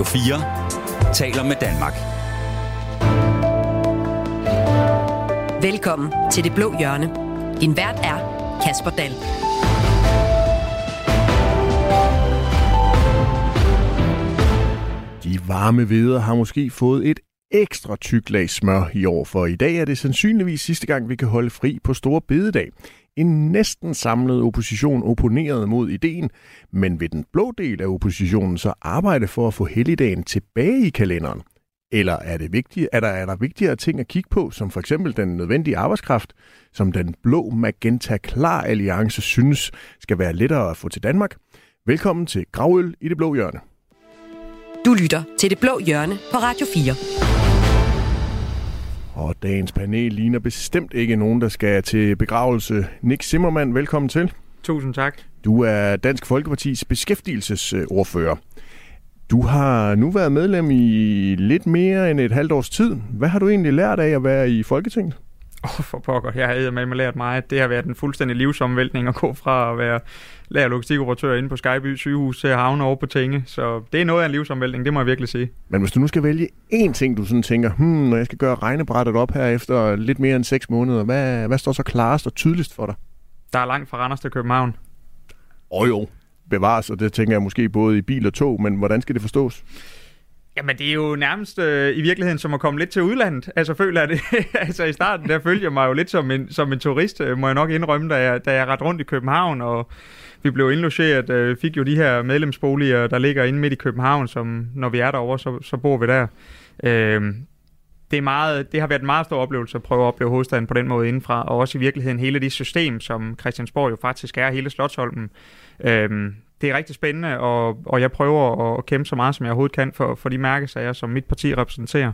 Radio 4 taler med Danmark. Velkommen til Det Blå Hjørne. Din vært er Kasper Dahl. De varme hveder har måske fået et ekstra tyk lag smør i år, for i dag er det sandsynligvis sidste gang, vi kan holde fri på Store Bededag. En næsten samlet opposition opponerede mod ideen, men ved den blå del af oppositionen så arbejde for at få helligdagen tilbage i kalenderen. Eller er, det vigtige, er, der, er der vigtigere ting at kigge på, som for eksempel den nødvendige arbejdskraft, som den blå Magenta Klar Alliance synes skal være lettere at få til Danmark? Velkommen til Gravøl i det blå hjørne. Du lytter til Det Blå Hjørne på Radio 4. Og dagens panel ligner bestemt ikke nogen, der skal til begravelse. Nick Zimmermann, velkommen til. Tusind tak. Du er Dansk Folkepartis beskæftigelsesordfører. Du har nu været medlem i lidt mere end et halvt års tid. Hvad har du egentlig lært af at være i Folketinget? Åh, oh, for pokker. Jeg har med mig lært meget. Det har været en fuldstændig livsomvæltning at gå fra at være lærer logistikoperatør inde på Skyby sygehus til at havne over på Tinge. Så det er noget af en livsomvæltning, det må jeg virkelig sige. Men hvis du nu skal vælge én ting, du sådan tænker, hmm, når jeg skal gøre regnebrættet op her efter lidt mere end 6 måneder, hvad, hvad står så klarest og tydeligst for dig? Der er langt fra Randers til København. Åh oh, jo, bevares, og det tænker jeg måske både i bil og tog, men hvordan skal det forstås? Jamen, det er jo nærmest øh, i virkeligheden som at komme lidt til udlandet. Altså, føler jeg det. altså, i starten, der følte jeg mig jo lidt som en, som en turist, øh, må jeg nok indrømme, da jeg, da jeg ret rundt i København, og vi blev indlogeret, øh, fik jo de her medlemsboliger, der ligger inde midt i København, som når vi er derovre, så, så bor vi der. Øh, det, er meget, det har været en meget stor oplevelse at prøve at opleve hovedstaden på den måde indenfra, og også i virkeligheden hele det system, som Christiansborg jo faktisk er, hele Slottsholmen. Øh, det er rigtig spændende, og, og jeg prøver at kæmpe så meget, som jeg overhovedet kan for, for de mærkesager, som mit parti repræsenterer.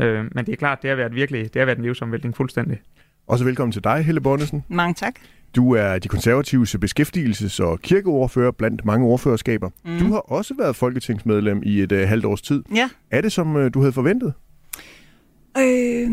Øh, men det er klart, det har været virkelig, det har været en livsomvæltning fuldstændig. Også velkommen til dig, Helle Bonnesen. Mange tak. Du er de konservatives beskæftigelses- og kirkeordfører blandt mange ordførerskaber. Mm. Du har også været folketingsmedlem i et uh, halvt års tid. Ja. Er det, som uh, du havde forventet? Øh,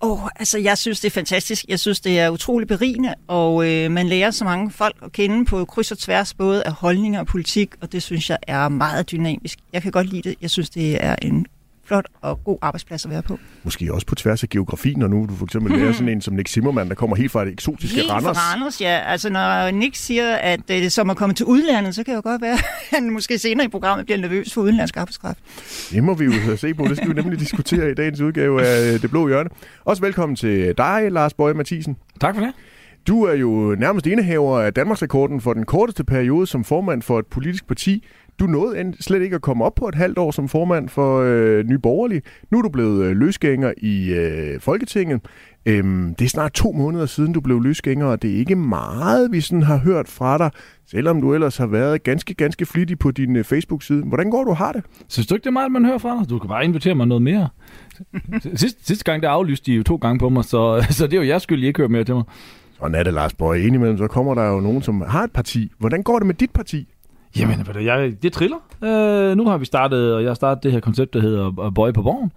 oh, altså, jeg synes, det er fantastisk. Jeg synes, det er utrolig berigende, og øh, man lærer så mange folk at kende på kryds og tværs, både af holdninger og politik, og det synes jeg er meget dynamisk. Jeg kan godt lide det. Jeg synes, det er en flot og god arbejdsplads at være på. Måske også på tværs af geografi, når nu du for eksempel lærer sådan en som Nick Zimmermann, der kommer helt fra det eksotiske helt Randers. Helt Randers, ja. Altså når Nick siger, at det er som at komme til udlandet, så kan det jo godt være, at han måske senere i programmet bliver nervøs for udenlandsk arbejdskraft. Det må vi jo se på. Det skal vi nemlig diskutere i dagens udgave af Det Blå Hjørne. Også velkommen til dig, Lars Bøje Mathisen. Tak for det. Du er jo nærmest indehaver af Danmarksrekorden for den korteste periode som formand for et politisk parti. Du nåede slet ikke at komme op på et halvt år som formand for øh, Nye Borgerlige. Nu er du blevet øh, løsgænger i øh, Folketinget. Øhm, det er snart to måneder siden, du blev løsgænger, og det er ikke meget, vi sådan har hørt fra dig, selvom du ellers har været ganske, ganske flittig på din øh, Facebook-side. Hvordan går du har det? Synes du ikke, det er meget, man hører fra dig? Du kan bare invitere mig noget mere. sidste, sidste gang, der aflyste de jo to gange på mig, så, så det er jo jeres skyld, I ikke hører mere til mig. Sådan er det, Lars Borg. Indimellem så kommer der jo nogen, som har et parti. Hvordan går det med dit parti? Jamen, jeg, det triller. Øh, nu har vi startet, og jeg har startet det her koncept, der hedder øh, Bøje på Borgen.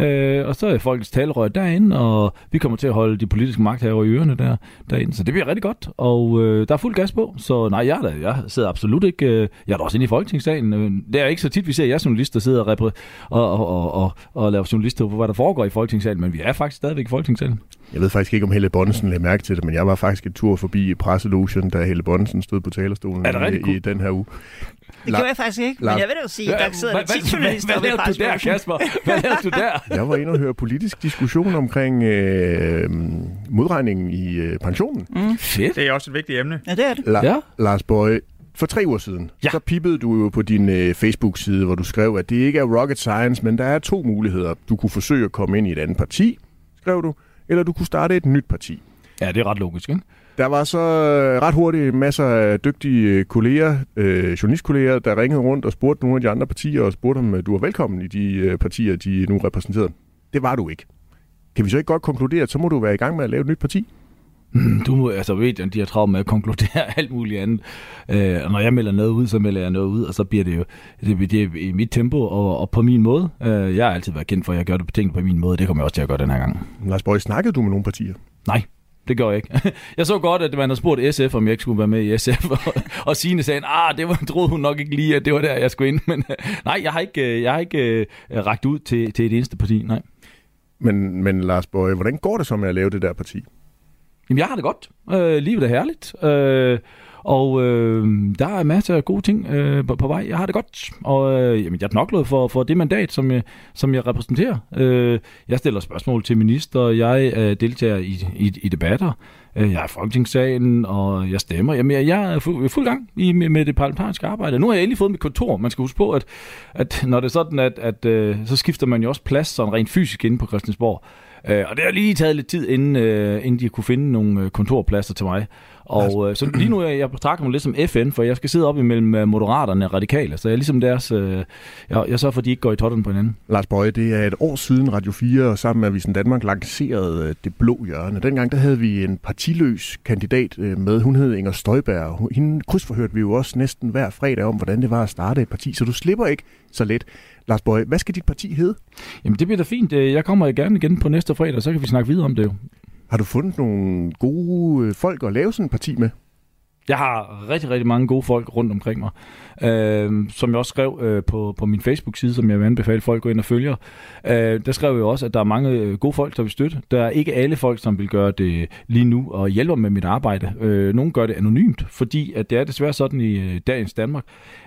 Øh, og så er folkets talerør derinde, og vi kommer til at holde de politiske magthaver i ørerne der, derinde. Så det bliver rigtig godt, og øh, der er fuld gas på. Så nej, jeg, da, jeg sidder absolut ikke... Øh, jeg er da også inde i folketingssalen. Øh, det er ikke så tit, vi ser jer journalister sidde og, repre- og, og, og, og, og lave journalister på, hvad der foregår i folketingssalen, men vi er faktisk stadigvæk i folketingssalen. Jeg ved faktisk ikke, om Helle Bonnesen lagde mærke til det, men jeg var faktisk en tur forbi presselogen, da Helle Bonnesen stod på talerstolen i, i den her uge. Det gjorde jeg faktisk ikke, men jeg vil da jo sige, at der sidder der 10 journalister Hvad lavede du der, Kasper? Hvad lavede du der? Jeg var inde og høre politisk diskussion omkring øh, modregningen i øh, pensionen. Mm. Fedt. Det er også et vigtigt emne. Ja, det er det. La- ja. Lars Bøje, for tre uger siden, ja. så pippede du jo på din øh, Facebook-side, hvor du skrev, at det ikke er rocket science, men der er to muligheder. Du kunne forsøge at komme ind i et andet parti, skrev du, eller du kunne starte et nyt parti. Ja, det er ret logisk, ikke? Der var så ret hurtigt masser af dygtige kolleger, øh, journalistkolleger, der ringede rundt og spurgte nogle af de andre partier, og spurgte om du var velkommen i de øh, partier, de nu repræsenterede. Det var du ikke. Kan vi så ikke godt konkludere, at så må du være i gang med at lave et nyt parti? Du må, altså medierne, de har travlt med at konkludere alt muligt andet. Øh, og når jeg melder noget ud, så melder jeg noget ud, og så bliver det jo det, det i mit tempo og, og på min måde. Øh, jeg har altid været kendt for, at jeg gør det på ting på min måde. Det kommer jeg også til at gøre den her gang. Lars Bøge, snakkede du med nogle partier? Nej. det gør jeg ikke. Jeg så godt, at man havde spurgt SF, om jeg ikke skulle være med i SF, og, og Signe sagde, ah, det var, troede hun nok ikke lige, at det var der, jeg skulle ind. Men nej, jeg har ikke, jeg har ikke uh, ragt ud til, til et eneste parti, nej. Men, men Lars Bøje, hvordan går det så med at lave det der parti? Jamen, jeg har det godt. Øh, livet er herligt. Øh, og øh, der er masser af gode ting øh, på, på vej. Jeg har det godt. Og øh, jamen, jeg er knoklet for, for det mandat, som jeg, som jeg repræsenterer. Øh, jeg stiller spørgsmål til minister. Jeg øh, deltager i, i, i debatter. Øh, jeg er i Folketingssalen, og jeg stemmer. Jamen, jeg er fuld, fuld gang i, med, med det parlamentariske arbejde. Nu har jeg endelig fået mit kontor. Man skal huske på, at, at når det er sådan, at, at øh, så skifter man jo også plads sådan rent fysisk inde på Christiansborg. Øh, og det har lige taget lidt tid, inden, øh, inden de kunne finde nogle øh, kontorpladser til mig. Og øh, så lige nu, jeg, jeg betragter mig lidt som FN, for jeg skal sidde op imellem øh, moderaterne og radikale, så jeg er ligesom deres, øh, jeg, jeg sørger for, at de ikke går i totten på hinanden. Lars Bøje, det er et år siden Radio 4 sammen med Avisen Danmark lancerede øh, det blå hjørne. Dengang der havde vi en partiløs kandidat med, hun hed Inger Støjberg. Hende krydsforhørte vi jo også næsten hver fredag om, hvordan det var at starte et parti, så du slipper ikke så let. Lars Bøje, hvad skal dit parti hedde? Jamen det bliver da fint. Jeg kommer gerne igen på næste fredag, så kan vi snakke videre om det jo. Har du fundet nogle gode folk at lave sådan en parti med? Jeg har rigtig, rigtig mange gode folk rundt omkring mig. Øh, som jeg også skrev øh, på, på min Facebook-side, som jeg vil anbefale folk at gå ind og følge. Øh, der skrev jeg også, at der er mange øh, gode folk, der vil støtte. Der er ikke alle folk, som vil gøre det lige nu og hjælpe med mit arbejde. Øh, nogle gør det anonymt, fordi at det er desværre sådan i øh, dagens Danmark,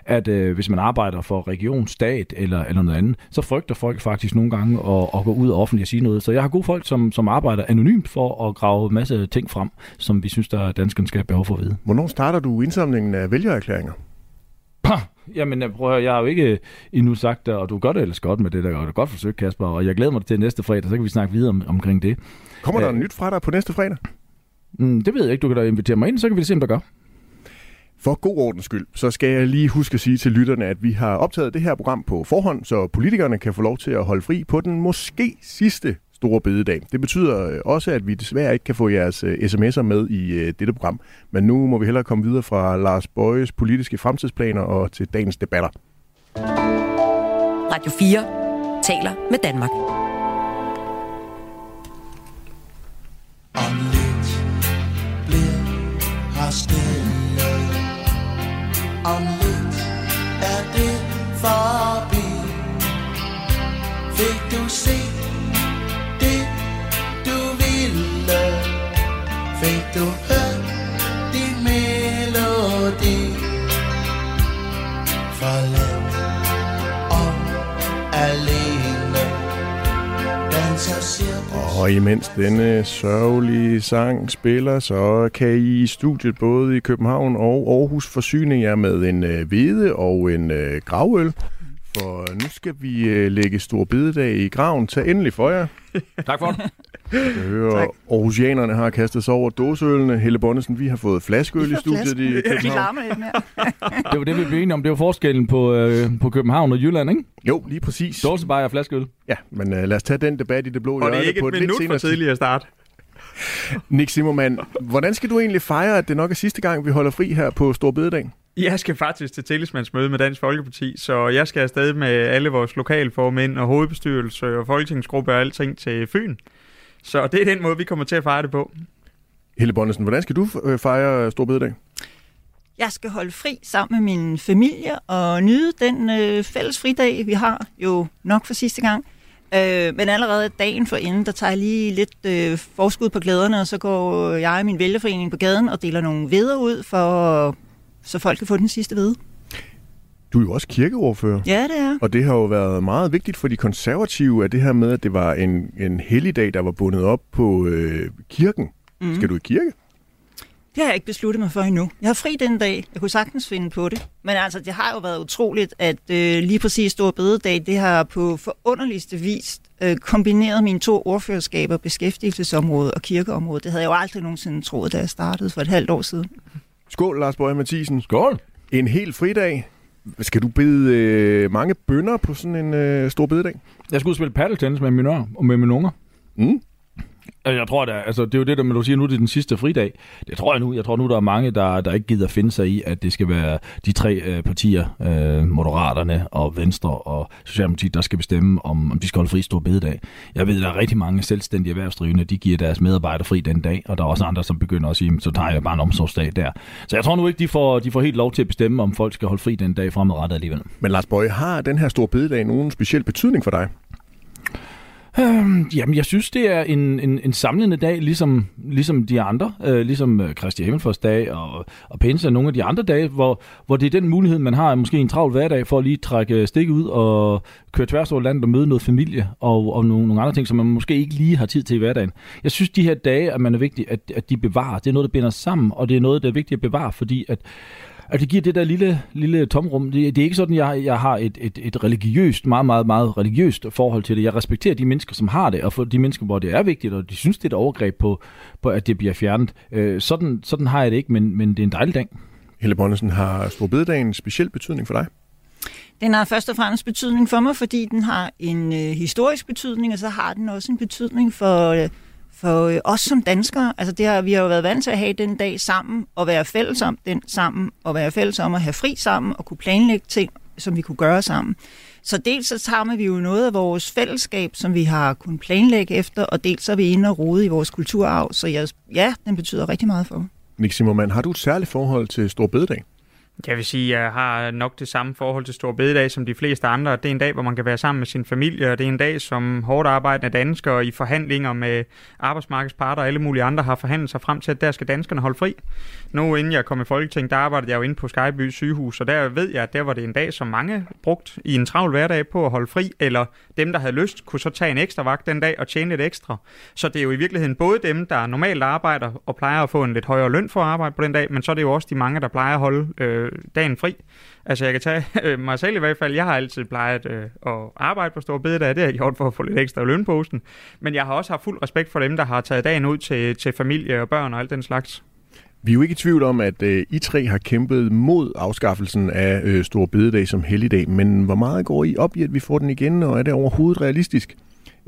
at øh, hvis man arbejder for region, stat eller, eller noget andet, så frygter folk faktisk nogle gange at, at gå ud og offentligt og sige noget. Så jeg har gode folk, som, som arbejder anonymt for at grave en masse ting frem, som vi synes, der er danskerne skal have behov for at vide. Hvornår starter du indsamlingen af vælgererklæringer? Pah, jamen, jeg, prøver, jeg har jo ikke endnu sagt det, og du gør det ellers godt med det der, og det er godt forsøgt, Kasper, og jeg glæder mig til næste fredag, så kan vi snakke videre om, omkring det. Kommer der Æh, nyt fra dig på næste fredag? Mm, det ved jeg ikke, du kan da invitere mig ind, så kan vi se, om der gør. For god ordens skyld, så skal jeg lige huske at sige til lytterne, at vi har optaget det her program på forhånd, så politikerne kan få lov til at holde fri på den måske sidste store bededag. Det betyder også, at vi desværre ikke kan få jeres sms'er med i dette program. Men nu må vi hellere komme videre fra Lars Bøjes politiske fremtidsplaner og til dagens debatter. Radio 4 taler med Danmark. Om lidt bliver om lidt er det forbi. Fik du se det du ville? Fik du hørt din melodi? Forladt Og imens denne sørgelige sang spiller, så kan I i studiet både i København og Aarhus forsyne jer med en hvide hvede og en øh, gravøl. For nu skal vi øh, lægge stor bededag i graven. Tag endelig for jer. Tak for det. Jeg hører, Tak. Aarhusianerne har kastet sig over dåseølene. Helle Bonnesen, vi har fået flaskeøl i studiet i De København. larmer lidt mere. Det var det, vi blev enige om. Det var forskellen på, øh, på København og Jylland, ikke? Jo, lige præcis. Dåsebajer og flaskeøl. Ja, men uh, lad os tage den debat i det blå Og det hjørne er ikke på et et lidt minut for tidligt at starte. Nick Zimmermann, hvordan skal du egentlig fejre, at det nok er sidste gang, vi holder fri her på Stor Bededag? Jeg skal faktisk til tillidsmandsmøde med Dansk Folkeparti, så jeg skal afsted med alle vores lokalformænd og hovedbestyrelse og folketingsgruppe og alting til Fyn. Så det er den måde, vi kommer til at fejre det på. Helle Bonnesen, hvordan skal du øh, fejre Stor Bededag? Jeg skal holde fri sammen med min familie og nyde den øh, fælles fridag, vi har jo nok for sidste gang. Øh, men allerede dagen for inden, der tager jeg lige lidt øh, forskud på glæderne, og så går jeg og min vælgerforening på gaden og deler nogle veder ud, for så folk kan få den sidste ved. Du er jo også kirkeordfører. Ja, det er. Og det har jo været meget vigtigt for de konservative, at det her med, at det var en, en helligdag, der var bundet op på øh, kirken. Mm. Skal du i kirke? Det har jeg ikke besluttet mig for endnu. Jeg har fri den dag. Jeg kunne sagtens finde på det. Men altså, det har jo været utroligt, at øh, lige præcis Stor Bededag, det har på forunderligste vis øh, kombineret mine to ordførerskaber, beskæftigelsesområdet og kirkeområdet. Det havde jeg jo aldrig nogensinde troet, da jeg startede for et halvt år siden. Skål, Lars Bøje Mathisen. Skål! En helt fridag. Skal du bede øh, mange bønder på sådan en øh, Stor Bededag? Jeg skulle ud og spille paddeltennis med mine, og med mine unger. Mm. Altså, jeg tror, da, altså, det er jo det, der, men du siger, nu er den sidste fridag. Det tror jeg nu. Jeg tror nu, der er mange, der, der ikke gider finde sig i, at det skal være de tre øh, partier, øh, Moderaterne og Venstre og Socialdemokratiet, der skal bestemme, om, om de skal holde fri stor bededag. Jeg ved, der er rigtig mange selvstændige erhvervsdrivende, de giver deres medarbejdere fri den dag, og der er også andre, som begynder at sige, så tager jeg bare en omsorgsdag der. Så jeg tror nu ikke, de får, de får helt lov til at bestemme, om folk skal holde fri den dag fremadrettet alligevel. Men Lars Bøge, har den her store bededag nogen speciel betydning for dig? Øhm, jamen, jeg synes, det er en, en, en samlende dag, ligesom, ligesom de andre, øh, ligesom øh, Kristi Himmelfartsdag og, og Pinse og nogle af de andre dage, hvor, hvor det er den mulighed, man har måske en travl hverdag for at lige trække stik ud og køre tværs over landet og møde noget familie og, og nogle, nogle andre ting, som man måske ikke lige har tid til i hverdagen. Jeg synes, de her dage, at man er vigtigt, at, at de bevarer. Det er noget, der binder sammen, og det er noget, der er vigtigt at bevare, fordi at at det giver det der lille, lille tomrum. Det, det er ikke sådan, jeg, jeg har et, et, et religiøst, meget, meget, meget religiøst forhold til det. Jeg respekterer de mennesker, som har det, og for de mennesker, hvor det er vigtigt, og de synes, det er et overgreb på, på at det bliver fjernet. Øh, sådan, sådan har jeg det ikke, men, men det er en dejlig dag. Helle Bonnesen, har Stor Bededag en speciel betydning for dig? Den har først og fremmest betydning for mig, fordi den har en øh, historisk betydning, og så har den også en betydning for, øh, for øh, os som danskere. Altså det har, vi har jo været vant til at have den dag sammen, og være fælles om den sammen, og være fælles om at have fri sammen, og kunne planlægge ting, som vi kunne gøre sammen. Så dels så tager vi jo noget af vores fællesskab, som vi har kunnet planlægge efter, og dels så er vi inde og rode i vores kulturarv. Så jeg, ja, den betyder rigtig meget for mig. Nick Zimmermann, har du et særligt forhold til Stor Bededag? Jeg vil sige, at jeg har nok det samme forhold til Stor Bededag som de fleste andre. Det er en dag, hvor man kan være sammen med sin familie, og det er en dag, som hårdt arbejdende danskere i forhandlinger med arbejdsmarkedsparter og alle mulige andre har forhandlet sig frem til, at der skal danskerne holde fri. Nu inden jeg kom i Folketing, der arbejdede jeg jo inde på Skyby sygehus, og der ved jeg, at der var det en dag, som mange brugt i en travl hverdag på at holde fri, eller dem, der havde lyst, kunne så tage en ekstra vagt den dag og tjene lidt ekstra. Så det er jo i virkeligheden både dem, der normalt arbejder og plejer at få en lidt højere løn for at arbejde på den dag, men så er det jo også de mange, der plejer at holde øh, dagen fri. Altså jeg kan tage øh, mig selv i hvert fald, jeg har altid plejet øh, at arbejde på store bededag, det har jeg gjort for at få lidt ekstra i lønposten, men jeg har også haft fuld respekt for dem, der har taget dagen ud til, til familie og børn og alt den slags. Vi er jo ikke i tvivl om, at øh, I tre har kæmpet mod afskaffelsen af øh, Store Bededag som helligdag, men hvor meget går I op i, at vi får den igen, og er det overhovedet realistisk?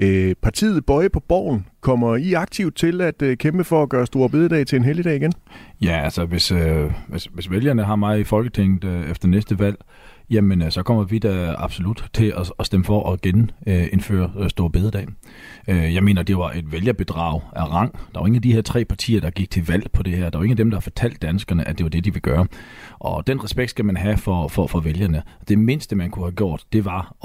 Øh, partiet Bøje på Borgen, kommer I aktivt til at øh, kæmpe for at gøre Store Bededag til en helligdag igen? Ja, altså hvis, øh, hvis, hvis vælgerne har mig i Folketinget øh, efter næste valg, jamen øh, så kommer vi da absolut til at, at stemme for at genindføre øh, øh Stor Bededag. Øh, jeg mener, det var et vælgerbedrag af rang. Der var ingen af de her tre partier, der gik til valg på det her. Der var ingen af dem, der har fortalt danskerne, at det var det, de ville gøre. Og den respekt skal man have for, for, for vælgerne. Det mindste, man kunne have gjort, det var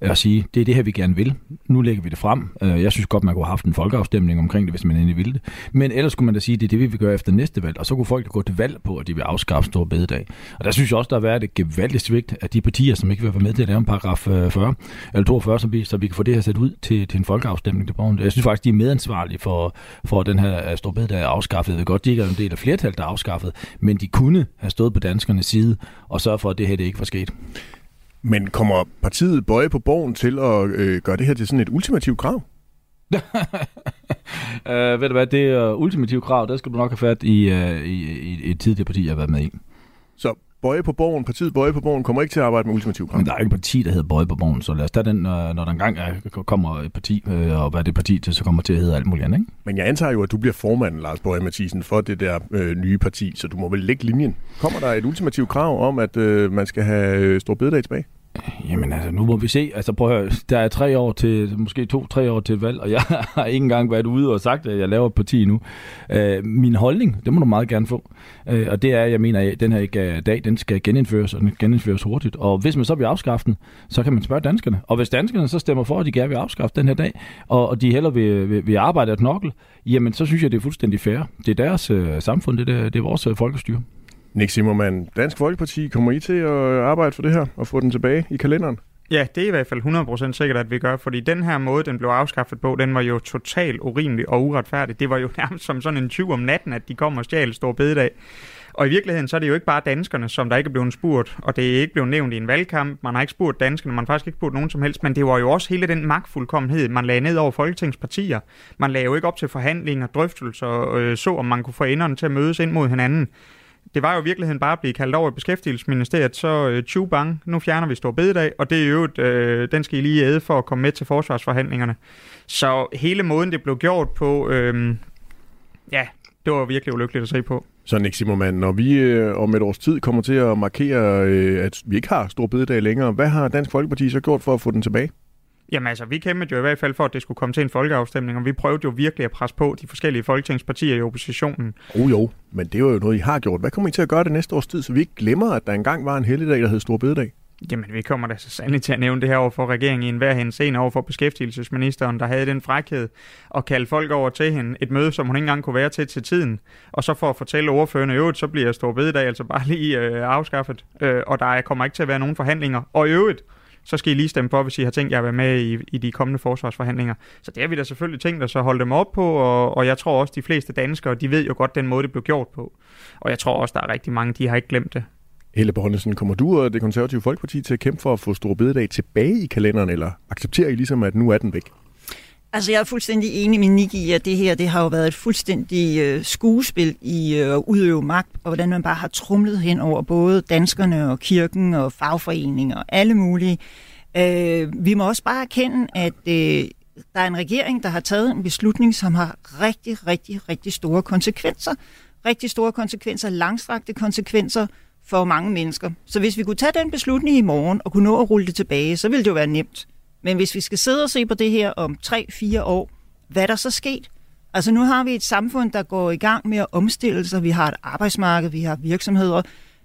at, at sige, det er det her, vi gerne vil. Nu lægger vi det frem. Øh, jeg synes godt, man kunne have haft en folkeafstemning omkring det, hvis man endelig ville det. Men ellers kunne man da sige, det er det, vi vil gøre efter næste valg. Og så kunne folk gå til valg på, at de vil afskaffe Stor Bededag. Og der synes jeg også, der har været et gevaldigt svigt af de partier, som ikke vil være med til at lave en paragraf øh, 40, eller 42, så vi, så vi kan få det her sat ud til, til en folkeafstemning til borgerne. Jeg synes faktisk, de er medansvarlige for, for den her øh, Stor Bededag er afskaffet. Jeg ved godt, de ikke er en del af flertal, der er afskaffet, men de kunne have stået på danskernes side og sørge for, at det her det ikke var sket. Men kommer partiet Bøje på Borgen til at øh, gøre det her til sådan et ultimativt krav? uh, ved du hvad, det er uh, ultimative krav, der skal du nok have fat i, uh, i, i, i et tidligere parti, jeg har været med i. Så Bøje på Borgen, partiet Bøje på Borgen, kommer ikke til at arbejde med ultimativt krav? Men der er ikke et parti, der hedder Bøje på Borgen, så lad os tage den, når, når der engang er, kommer et parti, øh, og hvad det parti til, så kommer til at hedde alt muligt andet, ikke? Men jeg antager jo, at du bliver formand, Lars Bøje Mathisen, for det der øh, nye parti, så du må vel lægge linjen. Kommer der et ultimativt krav om, at øh, man skal have øh, Stor Bededag tilbage? Jamen altså, nu må vi se. Altså prøv at høre, der er tre år til, måske to-tre år til et valg, og jeg har ikke engang været ude og sagt, at jeg laver et parti nu. Øh, min holdning, det må du meget gerne få. Øh, og det er, jeg mener, at den her dag, den skal genindføres, og den genindføres hurtigt. Og hvis man så vil afskaffe den, så kan man spørge danskerne. Og hvis danskerne så stemmer for, at de gerne vil afskaffe den her dag, og, og de heller vil, vil, vil arbejde at nokkel, jamen så synes jeg, det er fuldstændig fair. Det er deres øh, samfund, det er, det er vores øh, folkestyre. Nick Zimmermann, Dansk Folkeparti, kommer I til at arbejde for det her og få den tilbage i kalenderen? Ja, det er i hvert fald 100% sikkert, at vi gør, fordi den her måde, den blev afskaffet på, den var jo totalt urimelig og uretfærdig. Det var jo nærmest som sådan en tyv om natten, at de kom og stjal stor bededag. Og i virkeligheden, så er det jo ikke bare danskerne, som der ikke er blevet spurgt, og det er ikke blevet nævnt i en valgkamp, man har ikke spurgt danskerne, man har faktisk ikke spurgt nogen som helst, men det var jo også hele den magtfuldkommenhed, man lagde ned over folketingspartier. Man lagde jo ikke op til forhandlinger, drøftelser, øh, så om man kunne få enderne til at mødes ind mod hinanden det var jo i virkeligheden bare at blive kaldt over i beskæftigelsesministeriet, så øh, tju bang, nu fjerner vi stor bededag, og det er jo, øh, den skal I lige æde for at komme med til forsvarsforhandlingerne. Så hele måden, det blev gjort på, øh, ja, det var virkelig ulykkeligt at se på. Så Nick Zimmermann, når vi øh, om et års tid kommer til at markere, øh, at vi ikke har stor bededag længere, hvad har Dansk Folkeparti så gjort for at få den tilbage? Jamen altså, vi kæmpede jo i hvert fald for, at det skulle komme til en folkeafstemning, og vi prøvede jo virkelig at presse på de forskellige folketingspartier i oppositionen. Oh jo, men det var jo noget, I har gjort. Hvad kommer I til at gøre det næste års tid, så vi ikke glemmer, at der engang var en helligdag, der hed Stor Bededag? Jamen, vi kommer da så sandelig til at nævne det her over for regeringen i enhver henseende over for beskæftigelsesministeren, der havde den frækhed at kalde folk over til hende. Et møde, som hun ikke engang kunne være til til tiden. Og så for at fortælle ordførende øvrigt, så bliver Stor Bededag altså bare lige øh, afskaffet. Øh, og der kommer ikke til at være nogen forhandlinger. Og i øvrigt, så skal I lige stemme for, hvis I har tænkt jer at være med i, i de kommende forsvarsforhandlinger. Så det har vi da selvfølgelig tænkt os at holde dem op på, og, og jeg tror også, de fleste danskere, de ved jo godt den måde, det blev gjort på. Og jeg tror også, der er rigtig mange, de har ikke glemt det. Helle Bonnesen, kommer du og det konservative Folkeparti til at kæmpe for at få Stor Bededag tilbage i kalenderen, eller accepterer I ligesom, at nu er den væk? Altså, jeg er fuldstændig enig med Nick i, at det her det har jo været et fuldstændig øh, skuespil i øh, at udøve magt, og hvordan man bare har trumlet hen over både danskerne og kirken og fagforeninger og alle mulige. Øh, vi må også bare erkende, at øh, der er en regering, der har taget en beslutning, som har rigtig, rigtig, rigtig store konsekvenser. Rigtig store konsekvenser, langstrakte konsekvenser for mange mennesker. Så hvis vi kunne tage den beslutning i morgen og kunne nå at rulle det tilbage, så ville det jo være nemt. Men hvis vi skal sidde og se på det her om 3-4 år, hvad er der så sket? Altså nu har vi et samfund, der går i gang med at omstille sig. Vi har et arbejdsmarked, vi har virksomheder.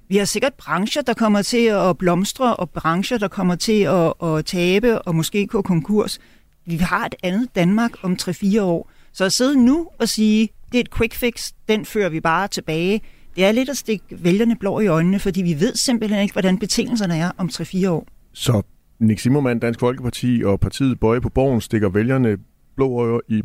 Vi har sikkert brancher, der kommer til at blomstre, og brancher, der kommer til at, at tabe og måske gå konkurs. Vi har et andet Danmark om 3-4 år. Så at sidde nu og sige, det er et quick fix, den fører vi bare tilbage, det er lidt at stikke vælgerne blå i øjnene, fordi vi ved simpelthen ikke, hvordan betingelserne er om 3-4 år. Så Nick Zimmermann, Dansk Folkeparti og partiet Bøje på Borgen stikker vælgerne blå i,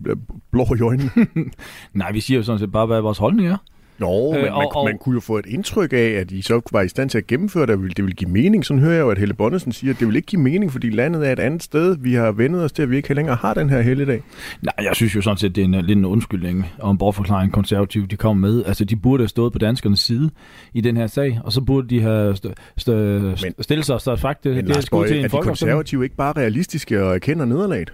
blå i øjnene? Nej, vi siger jo sådan set bare, hvad vores holdning er. Nå, øh, men man, og, man kunne jo få et indtryk af, at I så var i stand til at gennemføre det, det ville give mening. Sådan hører jeg jo, at Helle Bonnesen siger, at det vil ikke give mening, fordi landet er et andet sted. Vi har vendet os til, at vi ikke længere har den her helligdag. Nej, jeg synes jo sådan set, det er en, lidt en undskyldning og en bortforklaring konservativ, de kom med. Altså, de burde have stået på danskernes side i den her sag, og så burde de have st- st- men, stillet sig så faktisk men, det, det er til en er de konservative ikke bare realistiske og erkender nederlaget?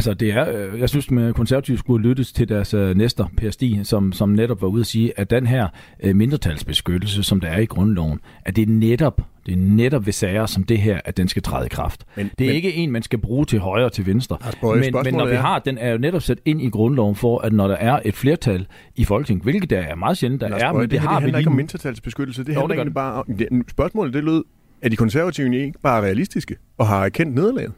Altså, det er, øh, jeg synes, at konservative skulle lyttes til deres uh, næster, Per Stig, som, som netop var ude at sige, at den her uh, mindretalsbeskyttelse, som der er i grundloven, at det er netop, det er netop ved sager som det her, at den skal træde i kraft. Men, det er men, ikke en, man skal bruge til højre og til venstre. Men, men når vi har, den er jo netop sat ind i grundloven for, at når der er et flertal i Folketinget, hvilket der er meget sjældent, der Lars er, men det, det har det handler vi ikke om mindretalsbeskyttelse. Det handler egentlig bare om, det, spørgsmålet det lød, er de konservative ikke bare realistiske og har erkendt nederlaget?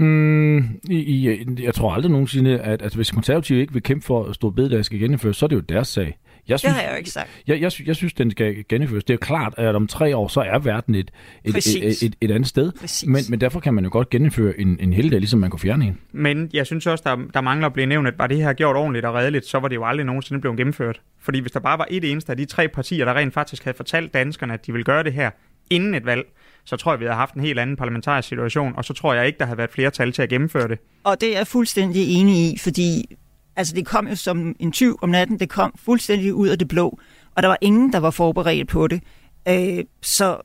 Mm, i, i, jeg tror aldrig nogensinde, at altså, hvis konservative ikke vil kæmpe for at stå bedre, der skal gennemføres, så er det jo deres sag. Jeg synes, det har jeg jo ikke sagt. Jeg, jeg, jeg synes, den skal gennemføres. Det er jo klart, at om tre år, så er verden et, et, et, et, et, et andet sted. Men, men derfor kan man jo godt gennemføre en, en heldig, ligesom man kunne fjerne en. Men jeg synes også, der, der mangler at blive nævnt, at var det her gjort ordentligt og redeligt, så var det jo aldrig nogensinde blevet gennemført. Fordi hvis der bare var et eneste af de tre partier, der rent faktisk havde fortalt danskerne, at de ville gøre det her inden et valg, så tror jeg, vi har haft en helt anden parlamentarisk situation, og så tror jeg ikke, der har været flertal til at gennemføre det. Og det er jeg fuldstændig enig i, fordi altså, det kom jo som en tyv om natten, det kom fuldstændig ud af det blå, og der var ingen, der var forberedt på det. Øh, så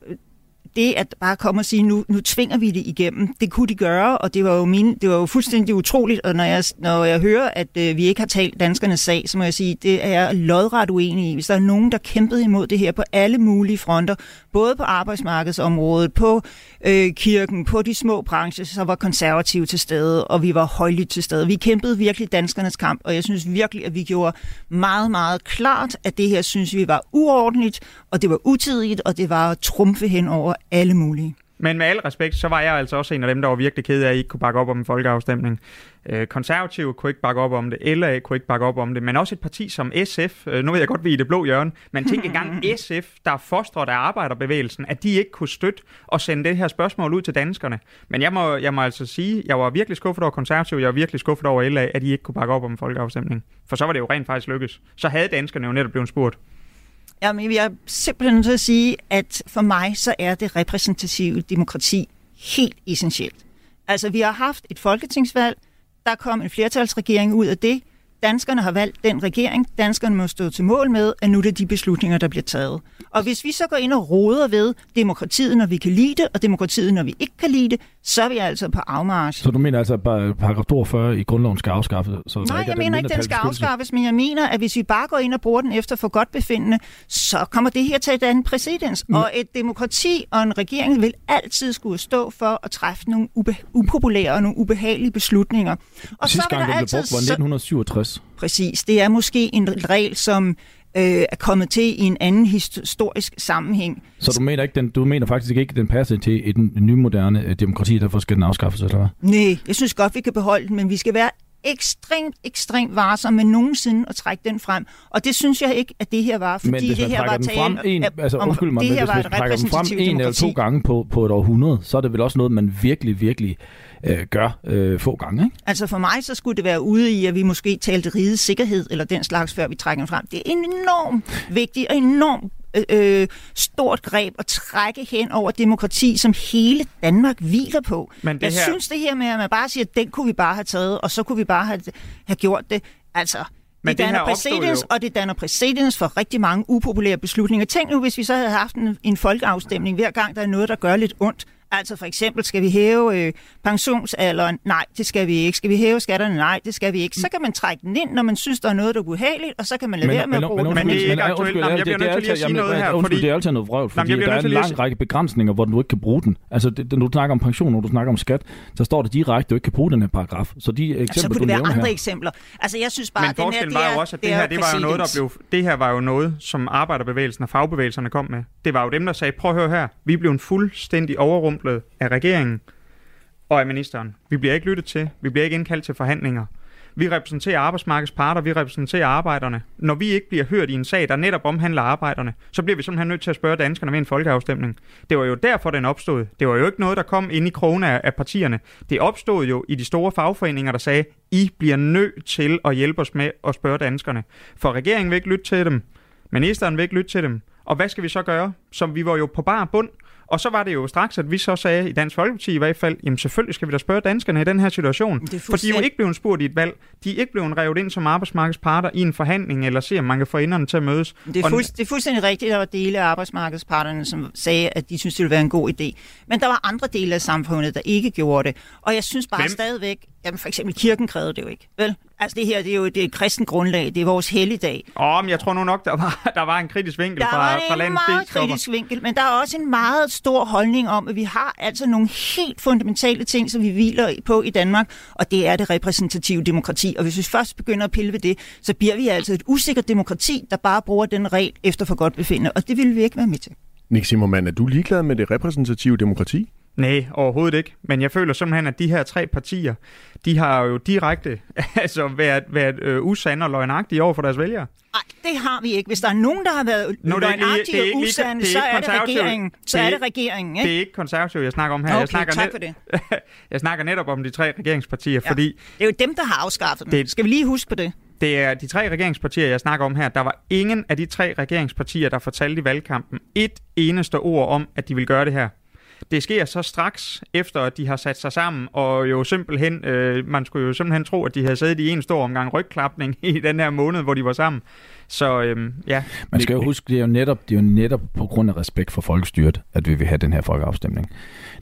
det at bare komme og sige, nu, nu tvinger vi det igennem, det kunne de gøre, og det var jo, mine, det var jo fuldstændig utroligt, og når jeg, når jeg hører, at øh, vi ikke har talt danskernes sag, så må jeg sige, det er jeg lodret uenig i. Hvis der er nogen, der kæmpede imod det her på alle mulige fronter, både på arbejdsmarkedsområdet, på øh, kirken, på de små brancher, så var konservative til stede, og vi var højlydt til stede. Vi kæmpede virkelig danskernes kamp, og jeg synes virkelig, at vi gjorde meget, meget klart, at det her synes vi var uordentligt, og det var utidigt, og det var trumfe hen over alle mulige. Men med al respekt, så var jeg altså også en af dem, der var virkelig ked af, at I ikke kunne bakke op om en folkeafstemning. Øh, konservative kunne ikke bakke op om det, LA kunne ikke bakke op om det, men også et parti som SF, øh, nu ved jeg godt, vi er i det blå hjørne, men tænk engang SF, der er fostret af arbejderbevægelsen, at de ikke kunne støtte og sende det her spørgsmål ud til danskerne. Men jeg må, jeg må altså sige, jeg var virkelig skuffet over konservative, jeg var virkelig skuffet over LA, at de ikke kunne bakke op om en folkeafstemning. For så var det jo rent faktisk lykkes. Så havde danskerne jo netop blevet spurgt. Jamen, jeg er simpelthen nødt til at sige, at for mig så er det repræsentative demokrati helt essentielt. Altså, vi har haft et folketingsvalg, der kom en flertalsregering ud af det, Danskerne har valgt den regering. Danskerne må stå til mål med, at nu er det de beslutninger, der bliver taget. Og hvis vi så går ind og roder ved demokratiet, når vi kan lide det, og demokratiet, når vi ikke kan lide det, så er vi altså på afmarsch. Så du mener altså, at paragraf 42 i grundloven skal afskaffes? Så Nej, ikke jeg mener ikke, den skal afskaffes, men jeg mener, at hvis vi bare går ind og bruger den efter for godt befindende, så kommer det her til et andet præcedens. Mm. Og et demokrati og en regering vil altid skulle stå for at træffe nogle ube- upopulære og nogle ubehagelige beslutninger. Og Sidste så gang, der altid... brugt, var 1967 også. Præcis. Det er måske en regel, som øh, er kommet til i en anden historisk sammenhæng. Så du mener, ikke, den, du mener faktisk ikke, at den passer til et, nymoderne øh, demokrati, derfor skal den afskaffes, eller hvad? Nej, jeg synes godt, vi kan beholde den, men vi skal være ekstremt, ekstremt varsom med nogensinde at trække den frem. Og det synes jeg ikke, at det her var, fordi men det her var tale frem en, altså, om, undskyld mig, det her hvis, var hvis man trækker den frem en eller to gange på, på et århundrede, så er det vel også noget, man virkelig, virkelig øh, gør øh, få gange, ikke? Altså for mig, så skulle det være ude i, at vi måske talte rigets sikkerhed eller den slags, før vi trækker den frem. Det er enormt vigtigt og enormt øh, øh, stort greb at trække hen over demokrati, som hele Danmark hviler på. Men det jeg her- synes det her med, at man bare siger, at den kunne vi bare have taget, og så kunne vi bare have, have gjort det. Altså, Men det det danner præcedens, og det danner præcedens for rigtig mange upopulære beslutninger. Tænk nu, hvis vi så havde haft en, en folkeafstemning hver gang, der er noget, der gør lidt ondt. Altså for eksempel, skal vi hæve øh, pensionsalderen? Nej, det skal vi ikke. Skal vi hæve skatterne? Nej, det skal vi ikke. Så kan man trække den ind, når man synes, der er noget, der er ubehageligt, og så kan man lade være med at bruge den. Men det er ikke men, aktuelt. jeg det- bliver det er nødt til lige at sige noget her, Undskyld, det er altid noget vrøvl, fordi der er en lang række begrænsninger, hvor du ikke kan bruge den. Altså, når du snakker om pension, når du snakker om skat, så står det direkte, at du ikke kan bruge den her paragraf. Så de eksempler, så kunne det være andre eksempler. Altså jeg synes bare, Men at den her, det var jo også, at det, er her, det var jo noget, der blev, det her var jo noget, som arbejderbevægelsen og fagbevægelserne kom med. Det var jo dem, der sagde, prøv at høre her, vi blev en fuldstændig overrumplet af regeringen og af ministeren. Vi bliver ikke lyttet til, vi bliver ikke indkaldt til forhandlinger. Vi repræsenterer arbejdsmarkedets parter, vi repræsenterer arbejderne. Når vi ikke bliver hørt i en sag, der netop omhandler arbejderne, så bliver vi simpelthen nødt til at spørge danskerne ved en folkeafstemning. Det var jo derfor, den opstod. Det var jo ikke noget, der kom ind i krone af partierne. Det opstod jo i de store fagforeninger, der sagde, I bliver nødt til at hjælpe os med at spørge danskerne. For regeringen vil ikke lytte til dem. Ministeren vil ikke lytte til dem. Og hvad skal vi så gøre? Som vi var jo på bar bund. Og så var det jo straks, at vi så sagde i Dansk Folkeparti i hvert fald, jamen selvfølgelig skal vi da spørge danskerne i den her situation. Det For de er jo ikke blevet spurgt i et valg. De er ikke blevet revet ind som arbejdsmarkedsparter i en forhandling, eller se, om man kan få enderne til at mødes. Det er, Og- fuld, det er fuldstændig rigtigt, at der var dele af arbejdsmarkedsparterne, som sagde, at de synes, det ville være en god idé. Men der var andre dele af samfundet, der ikke gjorde det. Og jeg synes bare Hvem? stadigvæk, jamen for eksempel kirken krævede det jo ikke. Vel? Altså det her, det er jo det er et kristen grundlag, det er vores helligdag. Åh, men jeg tror nu nok, der var, der var en kritisk vinkel Der fra, var fra en landets meget biskopper. kritisk vinkel, men der er også en meget stor holdning om, at vi har altså nogle helt fundamentale ting, som vi hviler på i Danmark, og det er det repræsentative demokrati. Og hvis vi først begynder at pille ved det, så bliver vi altså et usikkert demokrati, der bare bruger den regel efter for godt befindende, og det vil vi ikke være med til. Nick Zimmermann, er du ligeglad med det repræsentative demokrati? Nej, overhovedet ikke. Men jeg føler simpelthen, at de her tre partier, de har jo direkte altså, været, været øh, usande og løgnagtige over for deres vælgere. Nej, det har vi ikke. Hvis der er nogen, der har været det lige- løgnagtige det og usande, det er så er det konservativt. regeringen. Så Det er er det ikke- regeringen, Det ikke? er ikke konservativ, jeg snakker om her. jeg, Okay, snakker tak for det. jeg snakker netop om de tre regeringspartier, Ja. fordi Det er jo dem, der har afskaffet dem. Det- Skal vi lige huske på det? det er de tre regeringspartier, jeg snakker om her. Der var ingen af de tre regeringspartier, der fortalte i valgkampen et eneste ord om, at de vil gøre det her. Det sker så straks efter, at de har sat sig sammen, og jo simpelthen, øh, man skulle jo simpelthen tro, at de havde siddet i en stor omgang rygklapning i den her måned, hvor de var sammen. Så øh, ja, Man skal jo huske, det er jo netop, det er jo netop på grund af respekt for folkestyret, at vi vil have den her folkeafstemning.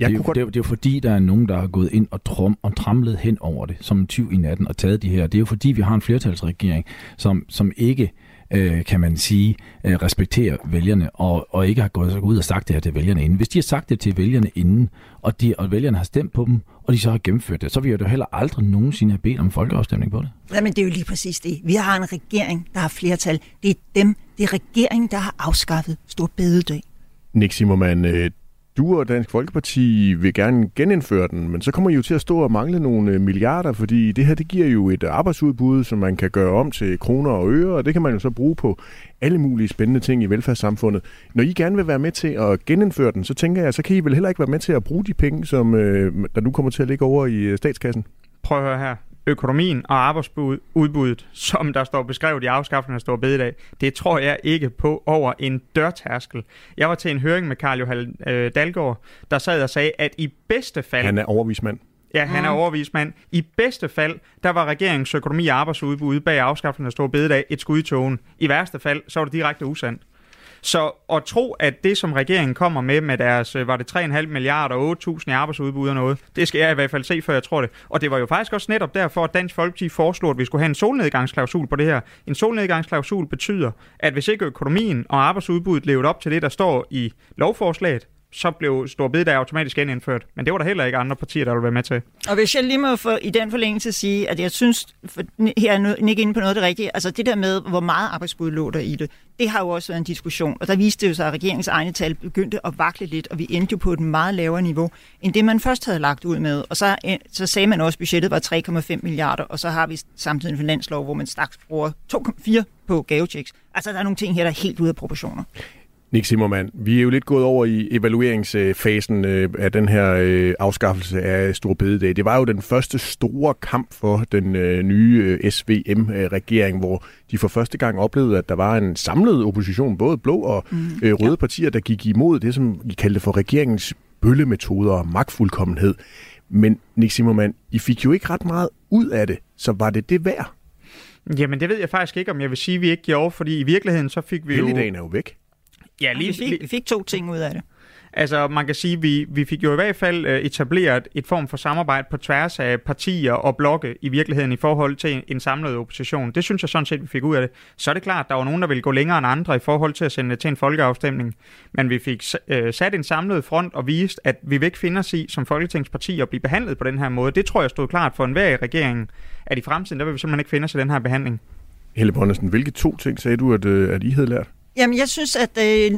Jeg det, er, jo- godt- det, er, det er jo fordi, der er nogen, der har gået ind og, trum, og tramlet hen over det, som en tyv i natten, og taget de her. Det er jo fordi, vi har en flertalsregering, som, som ikke, øh, kan man sige, øh, respekterer vælgerne, og, og ikke har gået ud og sagt det her til vælgerne inden. Hvis de har sagt det til vælgerne inden, og, de, og vælgerne har stemt på dem, og de så har gennemført det, så vil jeg jo heller aldrig nogensinde have bedt om folkeafstemning på det. Jamen, det er jo lige præcis det. Vi har en regering, der har flertal. Det er dem, det er regeringen, der har afskaffet stor bededag. Nick Zimmermann, øh, du og Dansk Folkeparti vil gerne genindføre den, men så kommer I jo til at stå og mangle nogle øh, milliarder, fordi det her det giver jo et arbejdsudbud, som man kan gøre om til kroner og øre, og det kan man jo så bruge på alle mulige spændende ting i velfærdssamfundet. Når I gerne vil være med til at genindføre den, så tænker jeg, så kan I vel heller ikke være med til at bruge de penge, som øh, der nu kommer til at ligge over i øh, statskassen? prøv at høre her. Økonomien og arbejdsudbuddet, som der står beskrevet i afskaffelsen af Stor Bededag, det tror jeg ikke på over en dørtærskel. Jeg var til en høring med Karl Johan øh, Dalgaard, der sad og sagde, at i bedste fald... Han er overvismand. Ja, han er overvismand. I bedste fald, der var regeringens økonomi og arbejdsudbud bag afskaffelsen af Stor Bededag et skud i togen. I værste fald, så var det direkte usandt. Så at tro, at det, som regeringen kommer med, med deres, øh, var det 3,5 milliarder og 8.000 i arbejdsudbud og noget, det skal jeg i hvert fald se, før jeg tror det. Og det var jo faktisk også netop derfor, at Dansk Folkeparti foreslog, at vi skulle have en solnedgangsklausul på det her. En solnedgangsklausul betyder, at hvis ikke økonomien og arbejdsudbuddet levede op til det, der står i lovforslaget, så blev Stor Bededag automatisk genindført. Men det var der heller ikke andre partier, der ville være med til. Og hvis jeg lige må få i den forlængelse sige, at jeg synes, for her er ikke inde på noget af det rigtige, altså det der med, hvor meget arbejdsbud lå der i det, det har jo også været en diskussion, og der viste det jo sig, at regeringens egne tal begyndte at vakle lidt, og vi endte jo på et meget lavere niveau, end det man først havde lagt ud med. Og så, øh, så sagde man også, at budgettet var 3,5 milliarder, og så har vi samtidig en finanslov, hvor man straks bruger 2,4 på gavechecks. Altså der er nogle ting her, der er helt ude af proportioner. Nick Zimmermann, vi er jo lidt gået over i evalueringsfasen øh, af den her øh, afskaffelse af Stor Bededag. Det var jo den første store kamp for den øh, nye SVM-regering, hvor de for første gang oplevede, at der var en samlet opposition, både blå og mm, røde ja. partier, der gik imod det, som I kaldte for regeringens bøllemetoder og magtfuldkommenhed. Men Nick Zimmermann, I fik jo ikke ret meget ud af det, så var det det værd? Jamen, det ved jeg faktisk ikke, om jeg vil sige, at vi ikke gjorde, fordi i virkeligheden så fik vi jo... Helligdagen er jo væk. Ja, lige, vi, fik, vi fik to ting ud af det. Altså, man kan sige, at vi, vi fik jo i hvert fald øh, etableret et form for samarbejde på tværs af partier og blokke i virkeligheden i forhold til en samlet opposition. Det synes jeg sådan set, vi fik ud af det. Så er det klart, at der var nogen, der ville gå længere end andre i forhold til at sende det til en folkeafstemning. Men vi fik øh, sat en samlet front og vist, at vi vil ikke finde os i som folketingsparti at blive behandlet på den her måde. Det tror jeg stod klart for enhver i regeringen, at i fremtiden, der vil vi simpelthen ikke finde os i den her behandling. Helle Bonnesen, hvilke to ting sagde du, at, at I havde lært? Jamen, jeg synes, at øh,